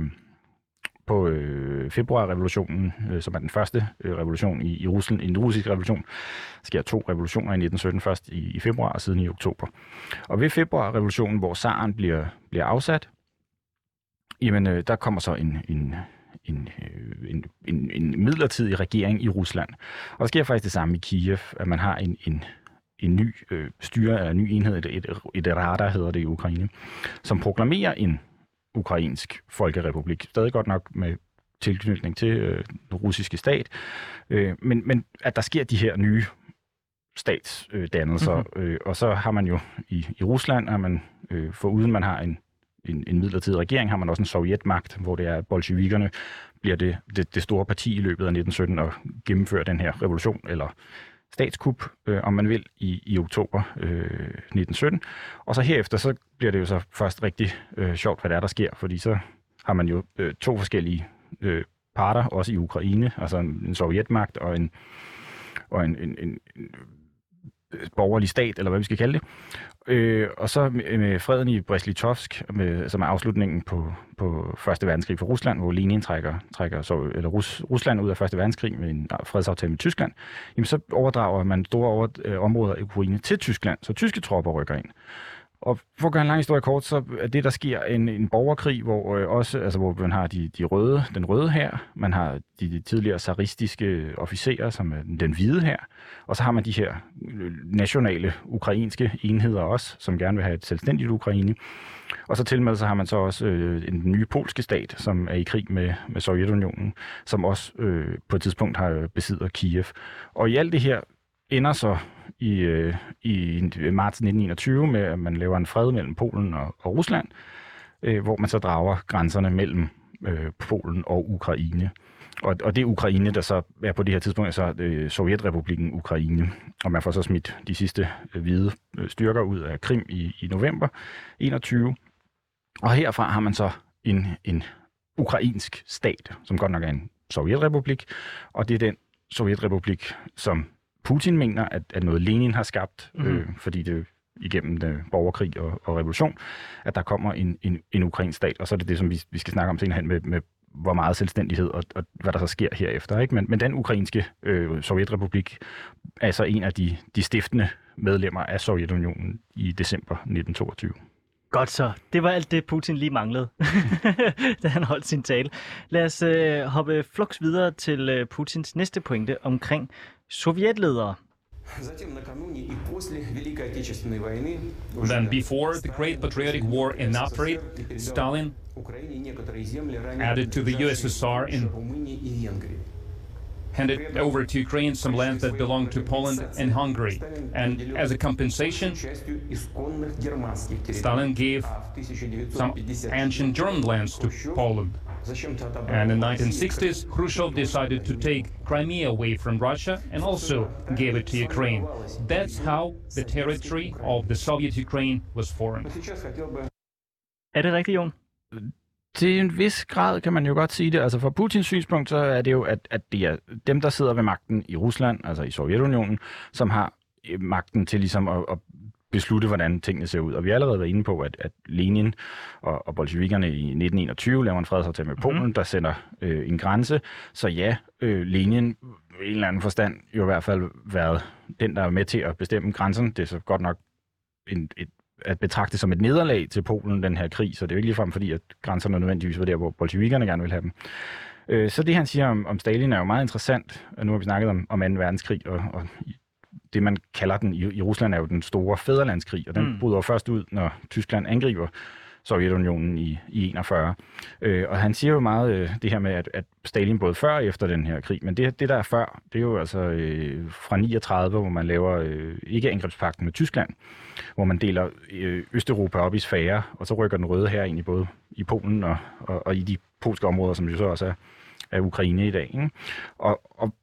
på øh, februarrevolutionen, øh, som er den første øh, revolution i, i Rusland, en russisk revolution. Der sker to revolutioner i 1917, først i, i februar og siden i oktober. Og ved februarrevolutionen, hvor zaren bliver, bliver afsat, jamen øh, der kommer så en, en en, øh, en, en, en midlertidig regering i Rusland. Og der sker faktisk det samme i Kiev, at man har en, en, en ny øh, styre, eller en ny enhed, et, et, et radar hedder det i Ukraine, som proklamerer en ukrainsk folkerepublik. Stadig godt nok med tilknytning til øh, den russiske stat. Øh, men, men at der sker de her nye statsdannelser, mm-hmm. øh, og så har man jo i, i Rusland, har man, øh, for uden man har en en, en midlertidig regering, har man også en sovjetmagt, hvor det er bolsjevikerne bliver det, det, det store parti i løbet af 1917 og gennemføre den her revolution, eller statskup, øh, om man vil, i, i oktober øh, 1917. Og så herefter, så bliver det jo så først rigtig øh, sjovt, hvad der er, der sker, fordi så har man jo øh, to forskellige øh, parter, også i Ukraine, altså en, en sovjetmagt og en, og en, en, en, en borgerlig stat, eller hvad vi skal kalde det. Øh, og så med, freden i Brest-Litovsk, med, som er afslutningen på, på Første Verdenskrig for Rusland, hvor Lenin trækker, trækker så, eller Rus, Rusland ud af Første Verdenskrig med en fredsaftale med Tyskland, jamen så overdrager man store over, øh, områder af Ukraine til Tyskland, så tyske tropper rykker ind. Og for at gøre en lang historie kort, så er det, der sker en, en borgerkrig, hvor øh, også, altså hvor man har de, de røde, den røde her, man har de, de tidligere zaristiske officerer, som er den hvide her, og så har man de her øh, nationale ukrainske enheder også, som gerne vil have et selvstændigt Ukraine. Og så til med, så har man så også øh, en ny polske stat, som er i krig med, med Sovjetunionen, som også øh, på et tidspunkt har øh, besidder Kiev. Og i alt det her ender så i, øh, i øh, marts 1921 med, at man laver en fred mellem Polen og, og Rusland, øh, hvor man så drager grænserne mellem øh, Polen og Ukraine. Og, og det er Ukraine, der så er på det her tidspunkt så øh, Sovjetrepubliken Ukraine. Og man får så smidt de sidste øh, hvide øh, styrker ud af Krim i, i november 21. Og herfra har man så en, en ukrainsk stat, som godt nok er en sovjetrepublik, og det er den sovjetrepublik, som Putin mener, at, at noget Lenin har skabt, mm. øh, fordi det igennem den borgerkrig og, og revolution, at der kommer en, en, en ukrainsk stat, og så er det det, som vi, vi skal snakke om senere hen med, med hvor meget selvstændighed og, og hvad der så sker herefter. Ikke? Men, men den ukrainske øh, Sovjetrepublik er så en af de, de stiftende medlemmer af Sovjetunionen i december 1922. Godt så. Det var alt det, Putin lige manglede, <laughs> da han holdt sin tale. Lad os øh, hoppe flux videre til øh, Putins næste pointe omkring sovjetledere. Then before the Great Patriotic War in April, Stalin added to the USSR in handed over to Ukraine some land that belonged to Poland and Hungary. And as a compensation, Stalin gave some ancient German lands to Poland. And in the 1960s, Khrushchev decided to take Crimea away from Russia and also gave it to Ukraine. That's how the territory of the Soviet Ukraine was formed. Er det rigtigt, Jon? til en vis grad kan man jo godt sige det. Altså fra Putins synspunkt, så er det jo, at, at det er dem, der sidder ved magten i Rusland, altså i Sovjetunionen, som har øh, magten til ligesom at, at beslutte, hvordan tingene ser ud. Og vi har allerede været inde på, at, at Lenin og, og bolsjevikerne i 1921 laver en fredsaftale med Polen, mm. der sender øh, en grænse. Så ja, øh, Lenin i en eller anden forstand jo i hvert fald været den, der er med til at bestemme grænsen. Det er så godt nok en, et, at betragte som et nederlag til Polen, den her krig, så det er jo ikke ligefrem fordi, at grænserne nødvendigvis var der, hvor bolsjevikerne gerne vil have dem. Øh, så det, han siger om, om Stalin, er jo meget interessant. Nu har vi snakket om, om 2. verdenskrig, og, og det, man kalder den i, i Rusland, er jo den store fæderlandskrig, og den mm. bryder først ud, når Tyskland angriber Sovjetunionen i, i 41. Øh, og han siger jo meget øh, det her med, at, at Stalin både før og efter den her krig, men det, det der er før, det er jo altså øh, fra 39, hvor man laver øh, ikke angrebspakten med Tyskland, hvor man deler øh, Østeuropa op i sfære, og så rykker den røde her ind i både i Polen og, og, og i de polske områder, som jo så også er, er Ukraine i dag. Ikke? Og, og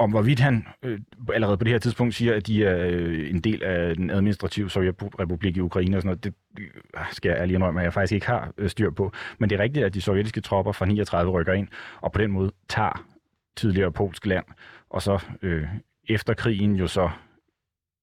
om hvorvidt han øh, allerede på det her tidspunkt siger, at de er øh, en del af den administrative Sovjetrepublik i Ukraine og sådan noget, det øh, skal jeg ærlig indrømme, at jeg faktisk ikke har øh, styr på. Men det er rigtigt, at de sovjetiske tropper fra 39 rykker ind, og på den måde tager tidligere polsk land, og så øh, efter krigen jo så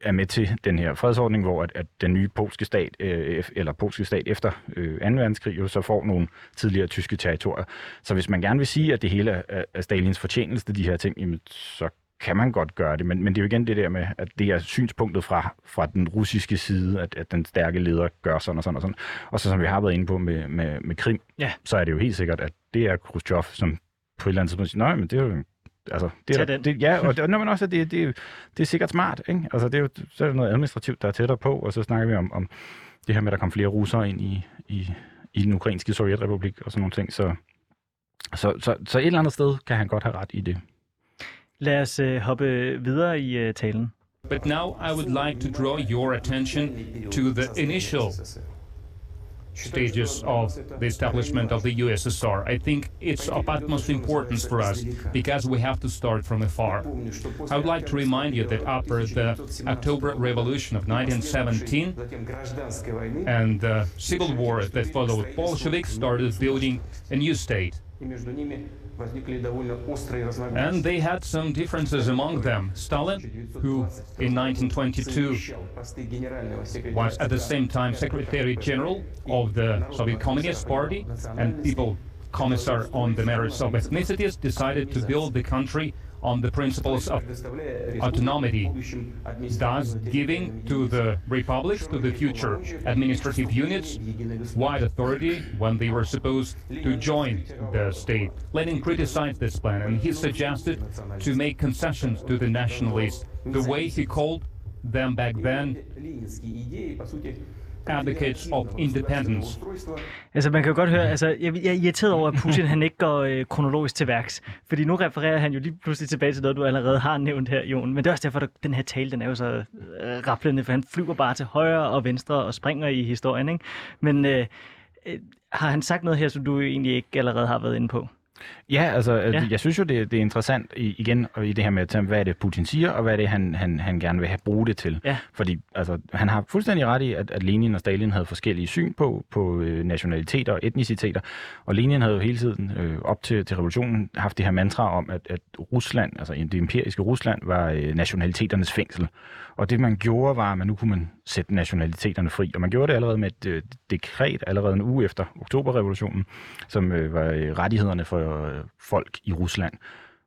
er med til den her fredsordning, hvor at, at den nye polske stat, øh, eller polske stat efter øh, 2. verdenskrig, jo så får nogle tidligere tyske territorier. Så hvis man gerne vil sige, at det hele er, er Stalins fortjeneste, de her ting, jamen, så kan man godt gøre det, men, men det er jo igen det der med, at det er synspunktet fra, fra den russiske side, at, at den stærke leder gør sådan og sådan og sådan. Og så som vi har været inde på med, med, med Krim, ja. så er det jo helt sikkert, at det er Khrushchev, som på et eller andet tidspunkt siger, nej, men det er jo altså, det er, det, ja, og det, når man også, at det, det, det er sikkert smart, ikke? Altså, det er jo så er der noget administrativt, der er tættere på, og så snakker vi om, om det her med, at der kom flere russere ind i, i, i den ukrainske sovjetrepublik og sådan nogle ting, så, så, så, så et eller andet sted kan han godt have ret i det. Lad os uh, hoppe videre i uh, talen. But now I would like to draw your attention to the initial stages of the establishment of the USSR. I think it's of utmost importance for us because we have to start from afar. I would like to remind you that after the October Revolution of 1917 and the civil war that followed, Bolsheviks started building a new state. And they had some differences among them. Stalin, who in 1922 was at the same time Secretary General of the Soviet Communist Party and People Commissar on the matters of ethnicities, decided to build the country on the principles of autonomy, thus giving to the republics, to the future administrative units, wide authority when they were supposed to join the state. Lenin criticized this plan and he suggested to make concessions to the nationalists, the way he called them back then advocates of independence. Altså man kan jo godt høre, altså jeg, jeg er irriteret over, at Putin han ikke går øh, kronologisk til værks. Fordi nu refererer han jo lige pludselig tilbage til noget, du allerede har nævnt her, Jon. Men det er også derfor, at den her tale, den er jo så øh, rapplende, for han flyver bare til højre og venstre og springer i historien, ikke? Men øh, øh, har han sagt noget her, som du egentlig ikke allerede har været inde på? Ja, altså, øh, ja. jeg synes jo, det, det er interessant i, igen i det her med, hvad er det Putin siger, og hvad er det, han, han, han gerne vil have bruge det til. Ja. Fordi altså, han har fuldstændig ret i, at, at Lenin og Stalin havde forskellige syn på, på øh, nationaliteter og etniciteter, og Lenin havde jo hele tiden øh, op til, til revolutionen haft det her mantra om, at, at Rusland, altså det imperiske Rusland, var øh, nationaliteternes fængsel. Og det man gjorde var, at man nu kunne man sætte nationaliteterne fri, og man gjorde det allerede med et øh, dekret allerede en uge efter oktoberrevolutionen, som øh, var øh, rettighederne for øh, folk i Rusland,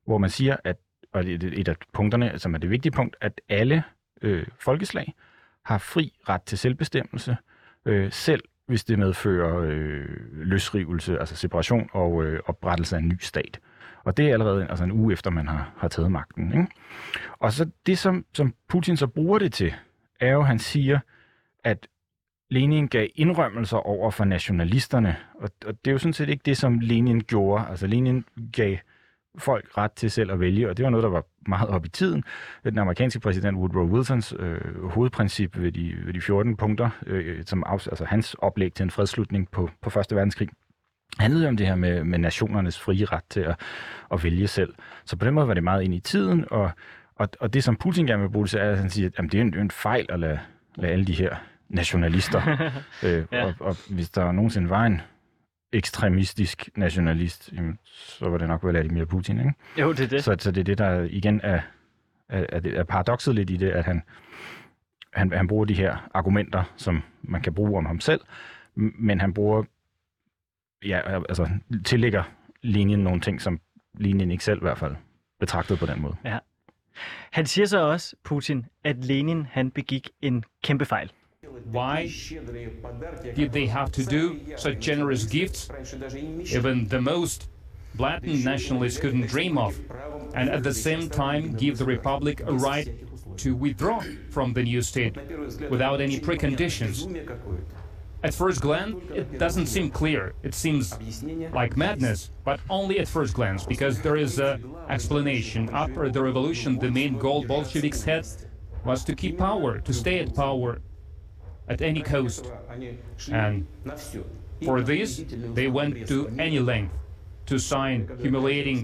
hvor man siger, at og er et af punkterne, som er det vigtige punkt, at alle øh, folkeslag har fri ret til selvbestemmelse, øh, selv hvis det medfører øh, løsrivelse, altså separation og øh, oprettelse af en ny stat. Og det er allerede altså en uge efter, man har, har taget magten. Ikke? Og så det, som, som Putin så bruger det til, er jo, at han siger, at Lenin gav indrømmelser over for nationalisterne, og, og det er jo sådan set ikke det, som Lenin gjorde. Altså Lenin gav folk ret til selv at vælge, og det var noget, der var meget op i tiden. Den amerikanske præsident Woodrow Wilsons øh, hovedprincip ved de, ved de 14 punkter, øh, som af, altså hans oplæg til en fredslutning på, på Første Verdenskrig, handlede om det her med, med nationernes frie ret til at, at vælge selv. Så på den måde var det meget ind i tiden, og, og, og det, som Putin gerne vil bruge det til, er, at han siger, at det er en, en fejl at lade, lade alle de her nationalister. <laughs> øh, ja. og, og hvis der nogensinde var en ekstremistisk nationalist, jamen, så var det nok Vladimir Putin, ikke? Jo, det er det. Så, så det er det, der igen er, er, er, er paradokset lidt i det, at han, han, han bruger de her argumenter, som man kan bruge om ham selv, men han bruger, ja, altså tillægger linjen nogle ting, som linjen ikke selv i hvert fald betragtede på den måde. Han siger så også, Putin, at Lenin han begik en kæmpe fejl. Why did they have to do such generous gifts? Even the most blatant nationalists couldn't dream of. And at the same time, give the Republic a right to withdraw from the new state without any preconditions. At first glance, it doesn't seem clear. It seems like madness, but only at first glance, because there is an explanation. After the revolution, the main goal Bolsheviks had was to keep power, to stay at power at any cost. And for this, they went to any length to sign humiliating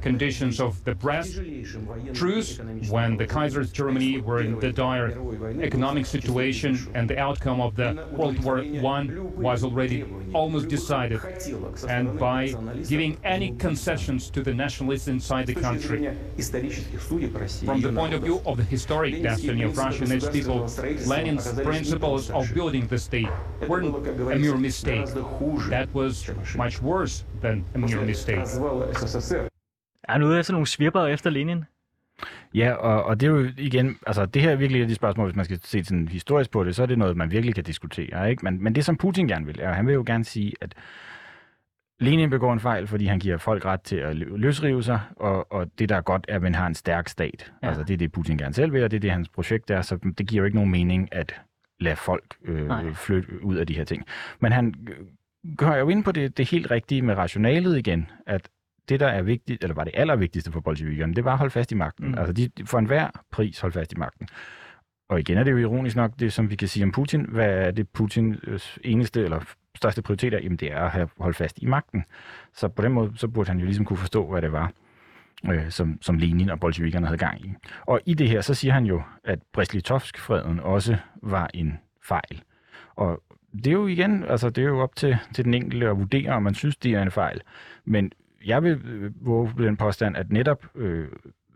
conditions of the press truce when the Kaiser's Germany were in the dire economic situation and the outcome of the World War I was already almost decided. And by giving any concessions to the nationalists inside the country, from the point of view of the historic destiny of Russia and its people, Lenin's principles of building the state weren't a mere mistake. That was much worse than a mere mistake. Er nu er sådan nogle svirper efter Lenin? Ja, og, og det er jo igen, altså det her er virkelig et af de spørgsmål, hvis man skal se sådan historisk på det, så er det noget, man virkelig kan diskutere, ikke? Men, men det som Putin gerne vil, er, han vil jo gerne sige, at Lenin begår en fejl, fordi han giver folk ret til at løsrive sig, og, og det, der er godt, er, at man har en stærk stat. Ja. Altså det er det, Putin gerne selv vil, og det er det, hans projekt er, så det giver jo ikke nogen mening at lade folk Nej. øh, flytte ud af de her ting. Men han øh, gør jo ind på det, det helt rigtige med rationalet igen, at det, der er vigtigt, eller var det allervigtigste for bolsjevikerne, det var at holde fast i magten. Mm. Altså de, for enhver pris holde fast i magten. Og igen er det jo ironisk nok, det som vi kan sige om Putin. Hvad er det Putins eneste eller største prioritet er? Jamen det er at have holdt fast i magten. Så på den måde, så burde han jo ligesom kunne forstå, hvad det var, øh, som, som Lenin og bolsjevikerne havde gang i. Og i det her, så siger han jo, at Brest-Litovsk-freden også var en fejl. Og det er jo igen, altså det er jo op til, til den enkelte at vurdere, om man synes, det er en fejl. Men jeg vil øh, våge den påstand, at netop øh,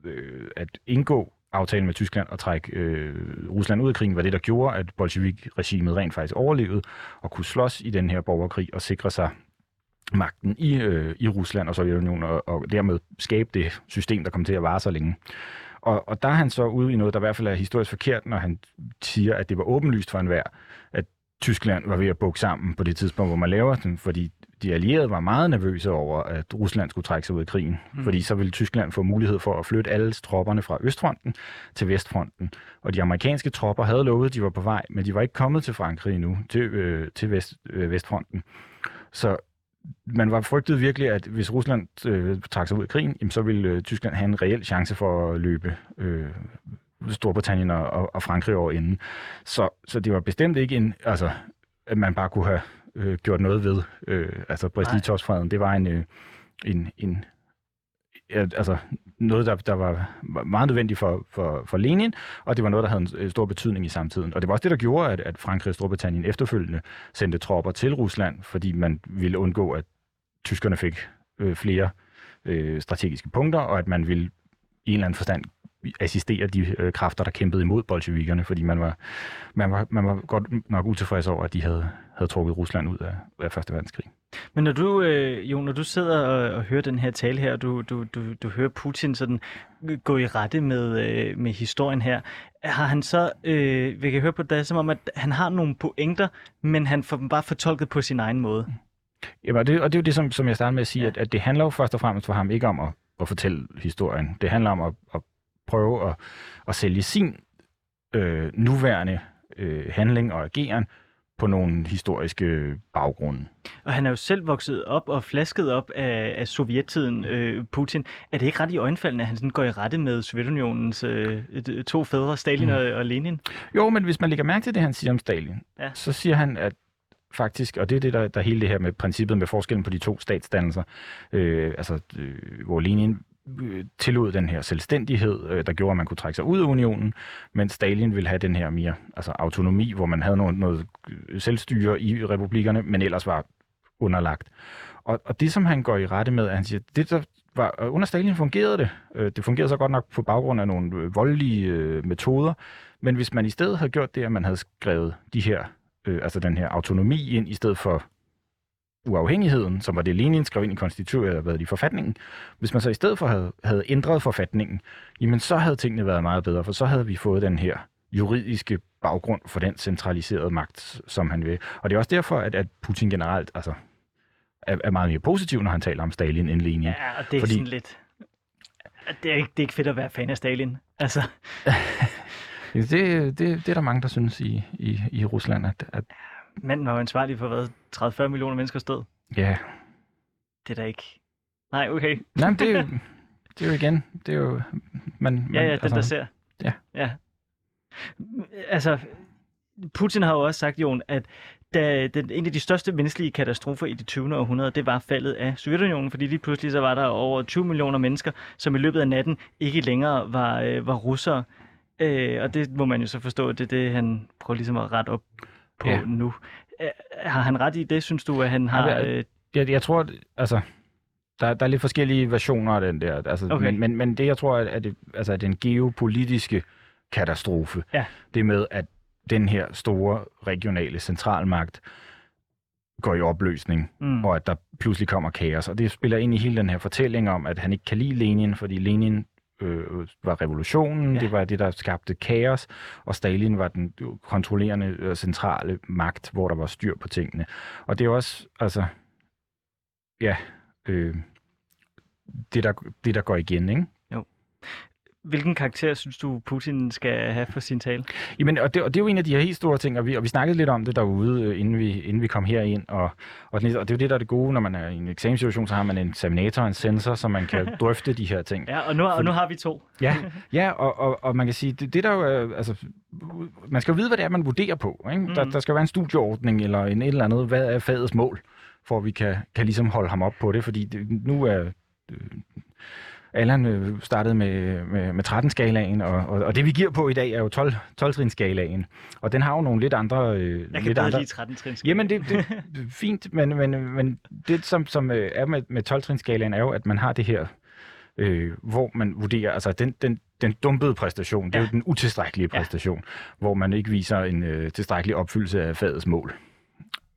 øh, at indgå aftalen med Tyskland og trække øh, Rusland ud af krigen, var det, der gjorde, at Bolshevik-regimet rent faktisk overlevede og kunne slås i den her borgerkrig og sikre sig magten i, øh, i Rusland og Sovjetunionen, og, og dermed skabe det system, der kommer til at vare så længe. Og, og der er han så ude i noget, der i hvert fald er historisk forkert, når han siger, at det var åbenlyst for enhver, at Tyskland var ved at bukke sammen på det tidspunkt, hvor man laver den, fordi de allierede var meget nervøse over, at Rusland skulle trække sig ud af krigen, mm. fordi så ville Tyskland få mulighed for at flytte alle tropperne fra Østfronten til Vestfronten. Og de amerikanske tropper havde lovet, at de var på vej, men de var ikke kommet til Frankrig endnu, til, øh, til Vest, øh, Vestfronten. Så man var frygtet virkelig, at hvis Rusland øh, trak sig ud af krigen, jamen, så ville øh, Tyskland have en reel chance for at løbe øh, Storbritannien og, og, og Frankrig over inden. Så, så det var bestemt ikke en, altså, at man bare kunne have øh, gjort noget ved. Øh, altså Brest-Litovsk-freden, det var en, øh, en, en ja, altså noget, der, der var meget nødvendigt for, for, for Lenin, og det var noget, der havde en øh, stor betydning i samtiden. Og det var også det, der gjorde, at, at Frankrig og Storbritannien efterfølgende sendte tropper til Rusland, fordi man ville undgå, at tyskerne fik øh, flere øh, strategiske punkter, og at man ville i en eller anden forstand assistere de øh, kræfter, der kæmpede imod bolsjevikerne, fordi man var, man, var, man var godt nok utilfreds over, at de havde, havde trukket Rusland ud af, af Første Verdenskrig. Men når du, øh, jo, når du sidder og, og hører den her tale her, og du, du, du, du hører Putin sådan gå i rette med, øh, med historien her, har han så, øh, vi kan høre på det, som om, at han har nogle pointer, men han får dem bare fortolket på sin egen måde. Jamen, og, det, og det er jo det, som, som jeg startede med at sige, Ja. ja. at, at det handler jo først og fremmest for ham ikke om at, at fortælle historien. Det handler om at, at prøve at, at sælge sin øh, nuværende øh, handling og ageren på nogle historiske baggrunde. Og han er jo selv vokset op og flasket op af, af sovjettiden, øh, Putin. Er det ikke ret i øjenfaldene, at han sådan går i rette med Sovjetunionens øh, to fædre, Stalin Mm. og, og Lenin? Jo, men hvis man lægger mærke til det, han siger om Stalin, Ja. så siger han, at faktisk, og det er det, der, der er hele det her med princippet med forskellen på de to statsdannelser, øh, altså øh, hvor Lenin Øh, tillod den her selvstændighed, øh, der gjorde, at man kunne trække sig ud af unionen, mens Stalin ville have den her mere altså autonomi, hvor man havde noget, noget øh, selvstyre i republikkerne, men ellers var underlagt. Og, og det, som han går i rette med, at han siger, det der var, under Stalin fungerede det. Det fungerede så godt nok på baggrund af nogle voldelige øh, metoder, men hvis man i stedet havde gjort det, at man havde skrevet de her, øh, altså den her autonomi ind, i stedet for uafhængigheden, som var det Lenin skrev ind i konstitutionen, eller hvad i forfatningen, hvis man så i stedet for havde, havde ændret forfatningen, jamen så havde tingene været meget bedre, for så havde vi fået den her juridiske baggrund for den centraliserede magt, som han vil. Og det er også derfor, at, at Putin generelt altså, er, er meget mere positiv, når han taler om Stalin end Lenin. Ja, og det er Fordi- sådan lidt... Det er, ikke, det er ikke fedt at være fan af Stalin. Altså, <laughs> Det, det, det er der mange, der synes i, i, i Rusland, at, at manden var jo ansvarlig for, hvad, 30-40 millioner mennesker død. ja, Det er da ikke... Nej, okay. Nej, men det er jo, <laughs> det er jo igen, det er jo, man, Ja, man, ja, den der ser. Ja. ja. Altså, Putin har jo også sagt, Jon, at da den, en af de største menneskelige katastrofer i det 20. århundrede, det var faldet af Sovjetunionen, fordi lige pludselig så var der over 20 millioner mennesker, som i løbet af natten ikke længere var, øh, var russere. Øh, og det må man jo så forstå, det er det, han prøver ligesom at rette op på Ja. nu. Har han ret i det, synes du, at han har... Ja, Øh, jeg, jeg tror, at, altså, der, der er lidt forskellige versioner af den der. Altså, Okay. men, men, men det, jeg tror, er, det, altså, er den geopolitiske katastrofe. Ja. Det med, at den her store regionale centralmagt går i opløsning, mm, og at der pludselig kommer kaos. Og det spiller ind i hele den her fortælling om, at han ikke kan lide Lenin, fordi Lenin øh, var revolutionen, Ja. det var det, der skabte kaos, og Stalin var den kontrollerende øh, centrale magt, hvor der var styr på tingene. Og det er også, altså, ja, øh, det, der, det, der går igen, ikke? Hvilken karakter synes du, Putin skal have for sin tale? Jamen, og det, og det er jo en af de her helt store ting, og vi, og vi snakkede lidt om det derude, øh, inden vi, inden vi kom herind, og, og, den, og det er jo det, der er det gode, når man er i en eksamenssituation, så har man en examinator og en sensor, så man kan <laughs> drøfte de her ting. Ja, og nu, og nu har vi to. Ja, <laughs> ja og, og, og man kan sige, det, det der jo er, altså, man skal jo vide, hvad det er, man vurderer på. Ikke? Mm. Der, der skal være en studieordning eller en et eller andet, hvad er fagets mål, for at vi kan, kan ligesom holde ham op på det, fordi det, nu er... Øh, Allan øh, startede med, med, med 13-skalaen, og, og, og det vi giver på i dag er jo 12, 12-trin-skalaen. Og den har jo nogle lidt andre... Øh, Jeg kan lidt bedre andre lide 13 trin. Jamen, det, <laughs> det er fint, men, men, men det, som, som øh, er med, med 12-trinskalaen, er jo, at man har det her, øh, hvor man vurderer, altså den, den, den dumpede præstation, det er Ja. jo den utilstrækkelige Ja. præstation, hvor man ikke viser en øh, tilstrækkelig opfyldelse af fagets mål.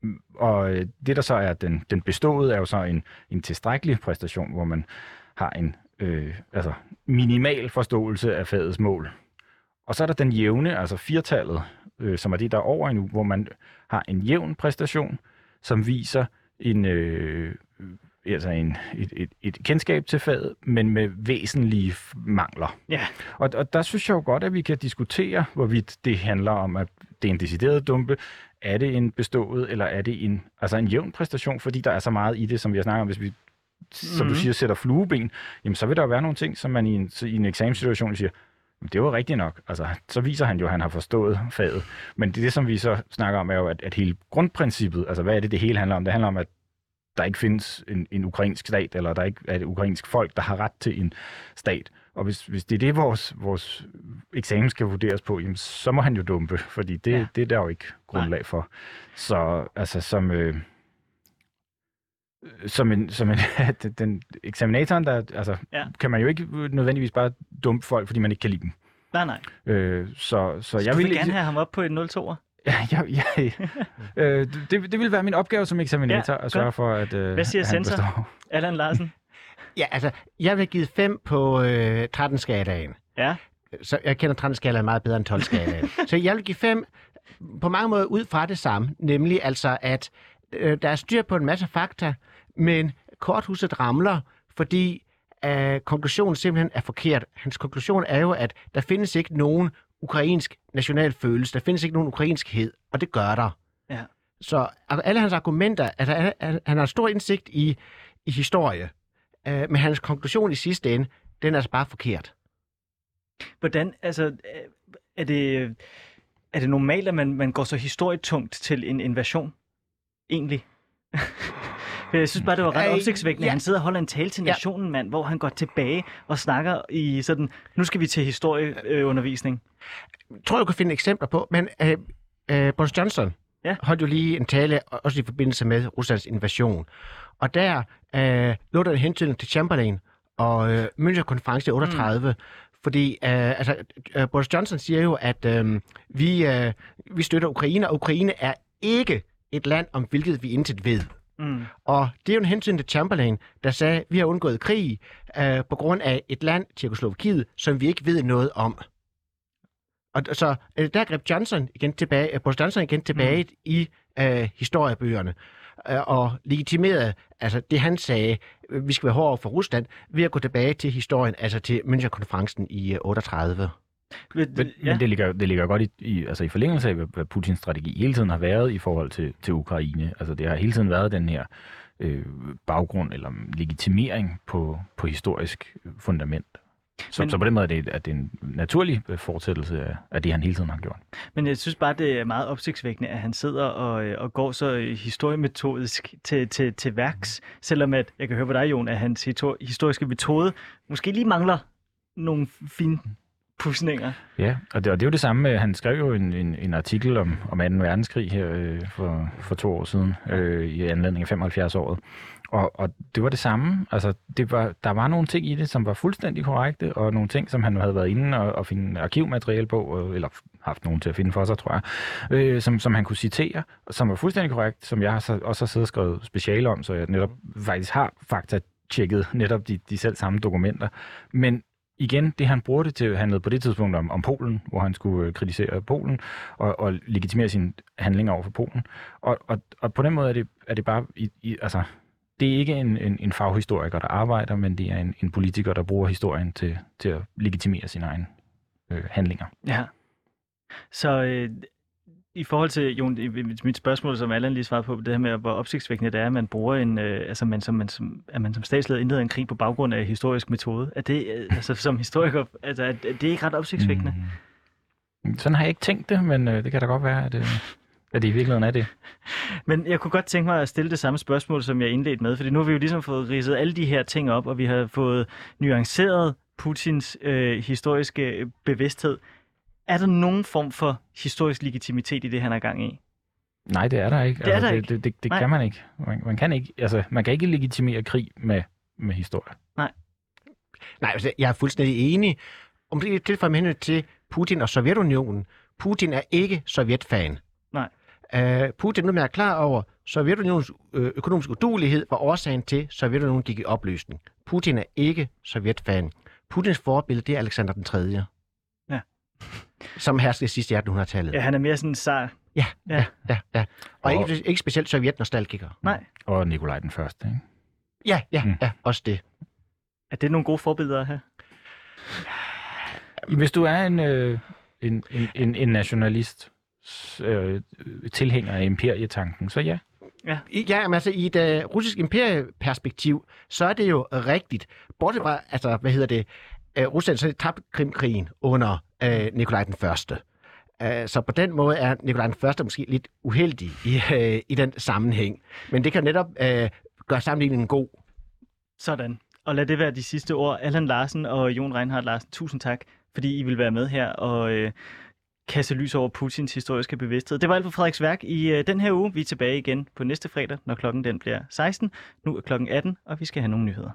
Mm, Og øh, det, der så er den, den beståede, er jo så en, en tilstrækkelig præstation, hvor man har en øh, altså minimal forståelse af fagets mål. Og så er der den jævne, altså firtallet, øh, som er det, der er over endnu, hvor man har en jævn præstation, som viser en, øh, altså en, et, et, et kendskab til faget, men med væsentlige mangler. Ja. Og, og der synes jeg jo godt, at vi kan diskutere, hvorvidt det handler om, at det er en decideret dumpe, er det en bestået, eller er det en, altså en jævn præstation, fordi der er så meget i det, som vi har snakket om, hvis vi som Mhm. du siger, sætter flueben, jamen så vil der jo være nogle ting, som man i en, i en eksamenssituation siger, "Men det var rigtigt nok. Altså, så viser han jo, at han har forstået faget. Men det, det som vi så snakker om, er jo, at, at hele grundprincippet, altså hvad er det, det hele handler om? Det handler om, at der ikke findes en, en ukrainsk stat, eller der ikke er et ukrainsk folk, der har ret til en stat. Og hvis, hvis det er det, vores, vores eksamen skal vurderes på, jamen, så må han jo dumpe, fordi det, ja. det er der jo ikke grundlag for. Så altså som... Øh, som en, som en <laughs> den- den eksaminatoren, der, altså, Ja. kan man jo ikke nødvendigvis bare dumpe folk, fordi man ikke kan lide dem. Nej, nej. Øh, så, så Så jeg du vil vil gerne have ham op på et 0-2'er? <laughs> Ja, ja, ja, øh, det, det vil være min opgave som eksaminator Ja, at sørge for, at øh, Hvad siger han består. <laughs> Allan Larsen? Ja, altså, jeg vil give 5 på øh, 13-skalaen. Ja. Så jeg kender 13-skalaen meget bedre end 12-skalaen. så jeg vil give 5 på mange måder ud fra det samme, nemlig altså, at øh, der er styr på en masse fakta, men korthuset ramler, fordi øh, konklusionen simpelthen er forkert. Hans konklusion er jo, at der findes ikke nogen ukrainsk national følelse, der findes ikke nogen ukrainskhed, og det gør der. Ja. Så alle hans argumenter, altså, han har stor indsigt i, i historie, øh, men hans konklusion i sidste ende, den er altså bare forkert. Hvordan, altså, øh, er det, er det normalt, at man, man går så historietungt til en invasion? Egentlig? <laughs> For Jeg synes bare, det var ret Øh, opsigtsvækkende. ja. Han sidder og holder en tale til Ja. nationen, mand, hvor han går tilbage og snakker i sådan, nu skal vi til historieundervisning. Jeg tror, du kan finde eksempler på, men øh, øh, Boris Johnson, Ja. holdt jo lige en tale, også i forbindelse med Ruslands invasion. Og der øh, lå der en hentydning til Chamberlain og øh, München-konferencen i 38, mm. fordi øh, altså, øh, Boris Johnson siger jo, at øh, vi, øh, vi støtter Ukraine, og Ukraine er ikke et land, om hvilket vi intet ved. Mm. Og det er jo en hensyn til Chamberlain, der sagde, at vi har undgået krig øh, på grund af et land, Tjekoslovakiet, som vi ikke ved noget om. Og så øh, der greb Johnson igen tilbage, øh, Boris Johnson igen tilbage mm. i øh, historiebøgerne øh, og legitimerede altså det, han sagde, øh, vi skal være hårdere for Rusland, ved at gå tilbage til historien, altså til München-konferencen i øh, 38. Men, Men, ja. men det, ligger, det ligger godt i, i, altså i forlængelse af, hvad, hvad Putins strategi hele tiden har været i forhold til, til Ukraine. Altså det har hele tiden været den her øh, baggrund eller legitimering på, på historisk fundament. Så, Men- så på den måde er det, at det er en naturlig fortsættelse af, af det, han hele tiden har gjort. Men jeg synes bare, det er meget opsigtsvækkende, at han sidder og, øh, og går så øh, historiemetodisk til, til, til værks, selvom at, jeg kan høre på dig, Jon, at hans histor- historiske metode måske lige mangler nogle fine pudsninger. Ja, og det, og det er jo det samme. Han skrev jo en, en, en artikel om, om 2. verdenskrig her øh, for, for to år siden, øh, i anledning af 75-året. Og, og det var det samme. Altså, det var, der var nogle ting i det, som var fuldstændig korrekte, og nogle ting, som han havde været inde og, og finde arkivmateriale på, eller haft nogen til at finde for sig, tror jeg, øh, som, som han kunne citere, og som var fuldstændig korrekt, som jeg har så, også har siddet og skrevet speciale om, så jeg netop faktisk har fakta tjekket netop de, de selv samme dokumenter. Men igen, det han bruger det til, handlede på det tidspunkt om, om Polen, hvor han skulle øh, kritisere Polen og, og legitimere sine handlinger over for Polen. Og, og, og på den måde er det, er det bare, i, i, altså, det er ikke en, en, en faghistoriker, der arbejder, men det er en, en politiker, der bruger historien til, til at legitimere sine egne øh, handlinger. Ja. Så øh, i forhold til, Jon, mit spørgsmål, som Allan lige svarede på, det her med, hvor opsigtsvækkende det er, at man bruger en, øh, altså man som, man som, at man som statsleder indleder en krig på baggrund af historisk metode. Er det, øh, altså som historiker, altså er det ikke ret opsigtsvækkende? Mm. Sådan har jeg ikke tænkt det, men øh, det kan da godt være, at, øh, at det i virkeligheden er det. <laughs> Men jeg kunne godt tænke mig at stille det samme spørgsmål, som jeg indledte med, fordi nu har vi jo ligesom fået ridset alle de her ting op, og vi har fået nuanceret Putins øh, historiske bevidsthed. Er der nogen form for historisk legitimitet i det, han er gang i? Nej, det er der ikke. Det er altså, der det, ikke. Det, det, det Nej. kan man ikke. Man, man, kan ikke. Altså, man kan ikke legitimere krig med, med historie. Nej, altså, jeg er fuldstændig enig. Om det er tilføjet med til Putin og Sovjetunionen. Putin er ikke sovjetfan. Nej. Uh, Putin er mere klar over, Sovjetunionens øh, økonomiske udulighed var årsagen til, at Sovjetunionen gik i opløsning. Putin er ikke sovjetfan. Putins forbillede, det er Alexander den 3. Ja. Som herskede sidst i 1800-tallet. Ja, han er mere sådan en sar. ja, Ja. ja, ja. ja. Og Og- ikke, ikke specielt sovjetnostalgiker. Nej. Og Nikolaj den Første. Ikke? Ja, ja, Mm. ja, også det. Er det nogle gode forbilleder her? Hvis du er en, øh, en, en, en, en nationalist, øh, tilhænger af imperietanken, så ja. I- Ja, men altså i et uh, russisk imperieperspektiv, så er det jo rigtigt. Bortset fra, altså, hvad hedder det, øh, Rusland så tabte Krimkrigen under øh, Nikolaj den Første. Øh, så på den måde er Nikolaj den Første måske lidt uheldig i, øh, i den sammenhæng. Men det kan netop øh, gøre sammenligningen god. Sådan. Og lad det være de sidste ord. Allan Larsen og Jon Reinhardt Larsen, tusind tak, fordi I vil være med her og øh, kaste lys over Putins historiske bevidsthed. Det var alt for Frederiks værk i øh, den her uge. Vi er tilbage igen på næste fredag, når klokken den bliver 16. Nu er klokken 18, og vi skal have nogle nyheder.